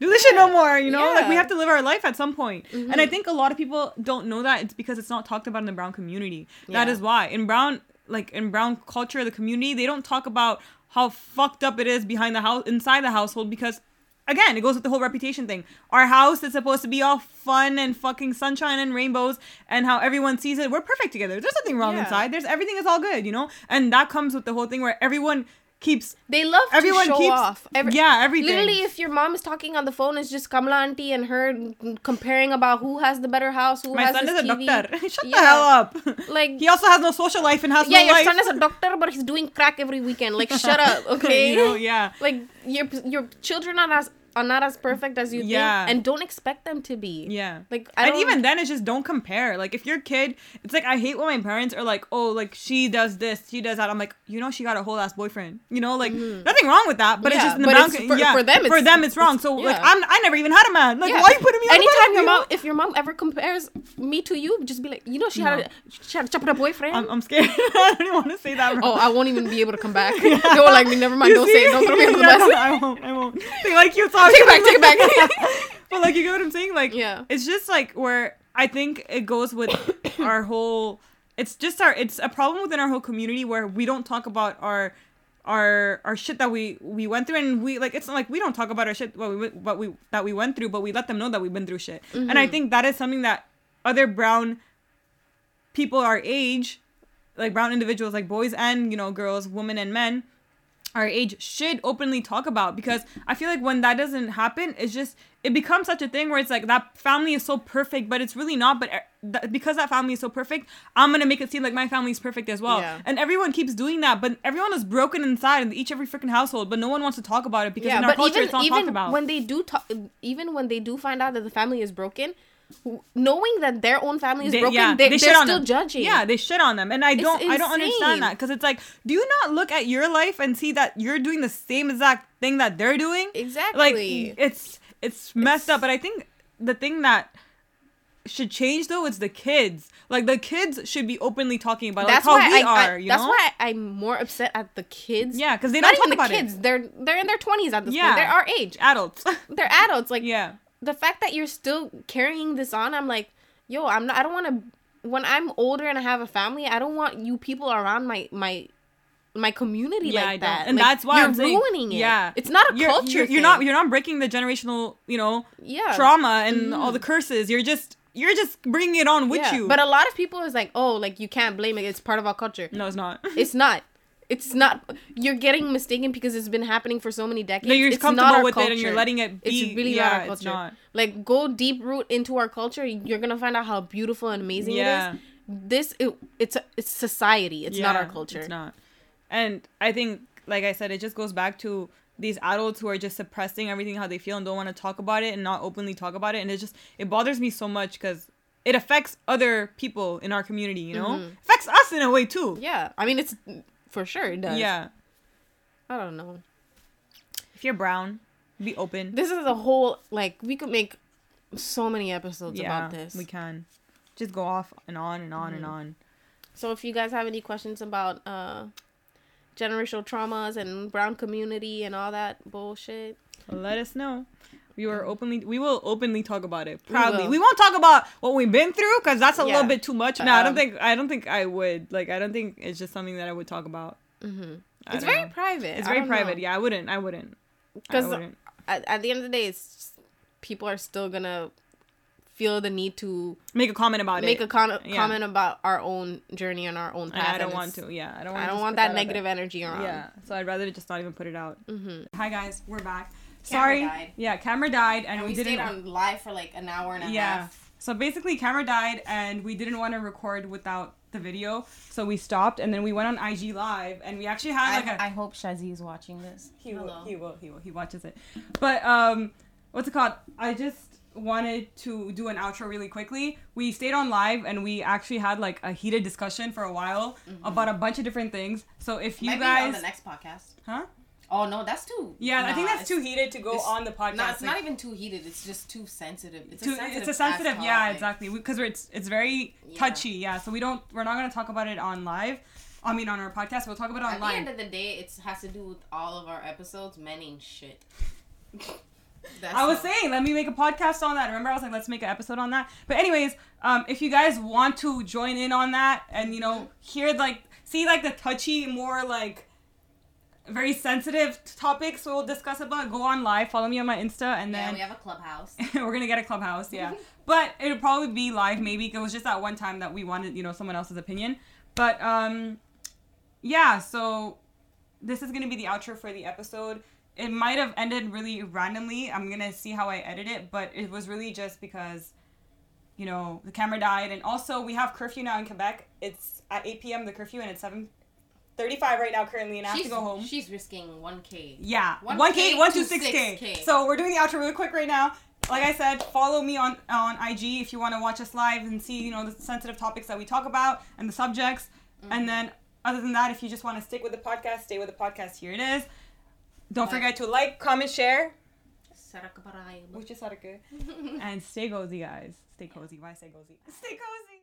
do this shit no more, you know? Like we Mm-hmm. have to live our life at some point. And I think a lot of people don't know that it's because it's not talked about in the brown community. That Yeah. is why. In brown like in brown culture, the community, they don't talk about how fucked up it is behind the house inside the household because again, it goes with the whole reputation thing. Our house is supposed to be all fun and fucking sunshine and rainbows and how everyone sees it. We're perfect together. There's nothing wrong Yeah. inside. There's everything is all good, you know? And that comes with the whole thing where everyone keeps They love everyone to show keeps off. Every- yeah everything. Literally, if your mom is talking on the phone, it's just Kamala auntie and her comparing about who has the better house, who my has son is a TV. doctor. Shut the hell up. Like, he also has no social life and has yeah, no your life. son is a doctor, but he's doing crack every weekend. Like, shut up, okay? you know, yeah. Like, your your children are as are not as perfect as you Yeah. think, and don't expect them to be. Yeah. Like, I and even then, it's just don't compare. Like, if your kid, it's like I hate when my parents are like, "Oh, like she does this, she does that." I'm like, you know, she got a whole ass boyfriend. You know, like nothing wrong with that, but it's Mm-hmm. Just in the it's for- yeah, for them, for them, it's wrong. it's- So like. I'm I never even had a man. Like, Yeah. why you putting me? on Anytime your mom, if your mom ever compares me to you, just be like, you know, she had a she had a boyfriend. I'm, I'm scared. I don't even want to say that. oh, I won't even be able to come back. they were like, never mind, You don't say it, don't throw me under the Yeah, bus. I won't. I won't. They like you. Take it back, take it back. but like, you get what I'm saying? Like, Yeah. it's just like where I think it goes with our whole. It's just our. It's a problem within our whole community where we don't talk about our. Our our shit that we we went through and we like it's not like we don't talk about our shit what we what we that we went through but we let them know that we've been through shit and Mm-hmm. I think that is something that other brown people our age like brown individuals like boys and you know girls women and men our age should openly talk about because I feel like when that doesn't happen, it's just it becomes such a thing where it's like that family is so perfect, but it's really not. But uh, th- because that family is so perfect, I'm gonna make it seem like my family is perfect as well. Yeah. And everyone keeps doing that, but everyone is broken inside in each every freaking household, but no one wants to talk about it because yeah, in our culture even it's not talked about. when they do talk, even when they do find out that the family is broken, knowing that their own family is They- broken, yeah, they, they are still them. judging. Yeah, they shit on them, and I don't, I don't understand that because it's like, do you not look at your life and see that you're doing the same exact thing that they're doing? exactly. like it's it's messed up but i think the thing that should change though is the kids like the kids should be openly talking about that's like how we I, I- are you that's know why I'm more upset at the kids. yeah because they not don't even the kids. it They're they're in their twenties at this Yeah. point. They're our age. adults They're adults. Like yeah the fact that you're still carrying this on, I'm like, yo, I'm not. I don't want to. When I'm older and I have a family, I don't want you people around my my my community yeah like that. and Like, that's why you're I'm saying, ruining it. yeah it's not a you're, culture. you're, you're not you're not breaking the generational you know yeah trauma and mm-hmm. all the curses you're just you're just bringing it on with Yeah. you But a lot of people is like, oh, like you can't blame it. It's part of our culture. no it's not It's not. It's not. You're getting mistaken because it's been happening for so many decades. no, you're it's comfortable with culture. it and you're letting it be It's really yeah not our it's culture. not Like go deep root into our culture. You're gonna find out how beautiful and amazing Yeah. it is. This it, it's a, it's society. It's not our culture. It's not. And I think, like I said, it just goes back to these adults who are just suppressing everything how they feel and don't want to talk about it and not openly talk about it. And it just it bothers me so much because it affects other people in our community. You know, mm-hmm. affects us in a way too. Yeah, I mean it's for sure it does. Yeah. I don't know. If you're brown, be open. This is a whole like we could make so many episodes yeah, about this. we can. Just go off and on and on and on. So if you guys have any questions about uh generational traumas and brown community and all that bullshit, Let us know. We were openly. We will openly talk about it We proudly. will. We, won't talk about what we've been through because that's a Yeah. little bit too much. No, I don't Um, think. I don't think I would. Like, I don't think it's just something that I would talk about. mm-hmm. It's very know. private. It's very private. know. Yeah, I wouldn't. I wouldn't. Because at, at the end of the day, it's just, people are still gonna feel the need to make a comment about make it. Make a con- Yeah. comment about our own journey and our own And path. I don't and want to. Yeah, I don't want. I don't want put that, negative energy around. Yeah, so I'd rather just not even put it out. Mm-hmm. Hi guys, we're back. Camera Sorry. died. Yeah, camera died, and, And we, we, didn't. stayed on live for like an hour and a yeah. half. So basically, camera died, and we didn't want to record without the video, so we stopped, and then we went on IG live, and we actually had like a. I, I hope Shazi is watching this. He will, he will. He will. He watches it. But um, what's it called? I just wanted to do an outro really quickly. We stayed on live and we actually had like a heated discussion for a while about a bunch of different things. So if you guys Maybe guys, on the next podcast. huh? Oh no, that's too. Yeah, I think that's too heated to go on the podcast. No, it's Like, not even too heated. It's just too sensitive. It's too- a sensitive. it's a sensitive. Yeah, topic. exactly. Because it's it's very Yeah. touchy. Yeah, so we don't. We're not gonna talk about it on live. I mean, on our podcast. We'll talk about it At the end of the day, it has to do with all of our episodes. Men ain't shit. That's I was all. saying, let me make a podcast on that. Remember, I was like, let's make an episode on that. But anyways, um, if you guys want to join in on that and you know hear like see like the touchy, more like very sensitive topics we'll discuss about, go on live. Follow me on my Insta, and Yeah, then we have a clubhouse. we're gonna get a clubhouse. Yeah, but it'll probably be live. Maybe it was just that one time that we wanted you know someone else's opinion. But um, yeah. So this is gonna be the outro for the episode. It might have ended really randomly. I'm gonna see how I edit it, but it was really just because, you know, the camera died, and also we have curfew now in Quebec. It's at 8 p.m. the curfew, and it's 7:35 right now currently, and I have she's, to go home. She's risking 1K. Yeah, 1K one K, one to to six K. 6K. So we're doing the outro really quick right now. Like I said, follow me on on IG if you want to watch us live and see you know the sensitive topics that we talk about and the subjects. Mm-hmm. And then other than that, if you just want to stick with the podcast, stay with the podcast. Here it is. Don't Like- forget to like, comment, share, which is and stay cozy, guys. Stay cozy. Why say cozy? Stay cozy.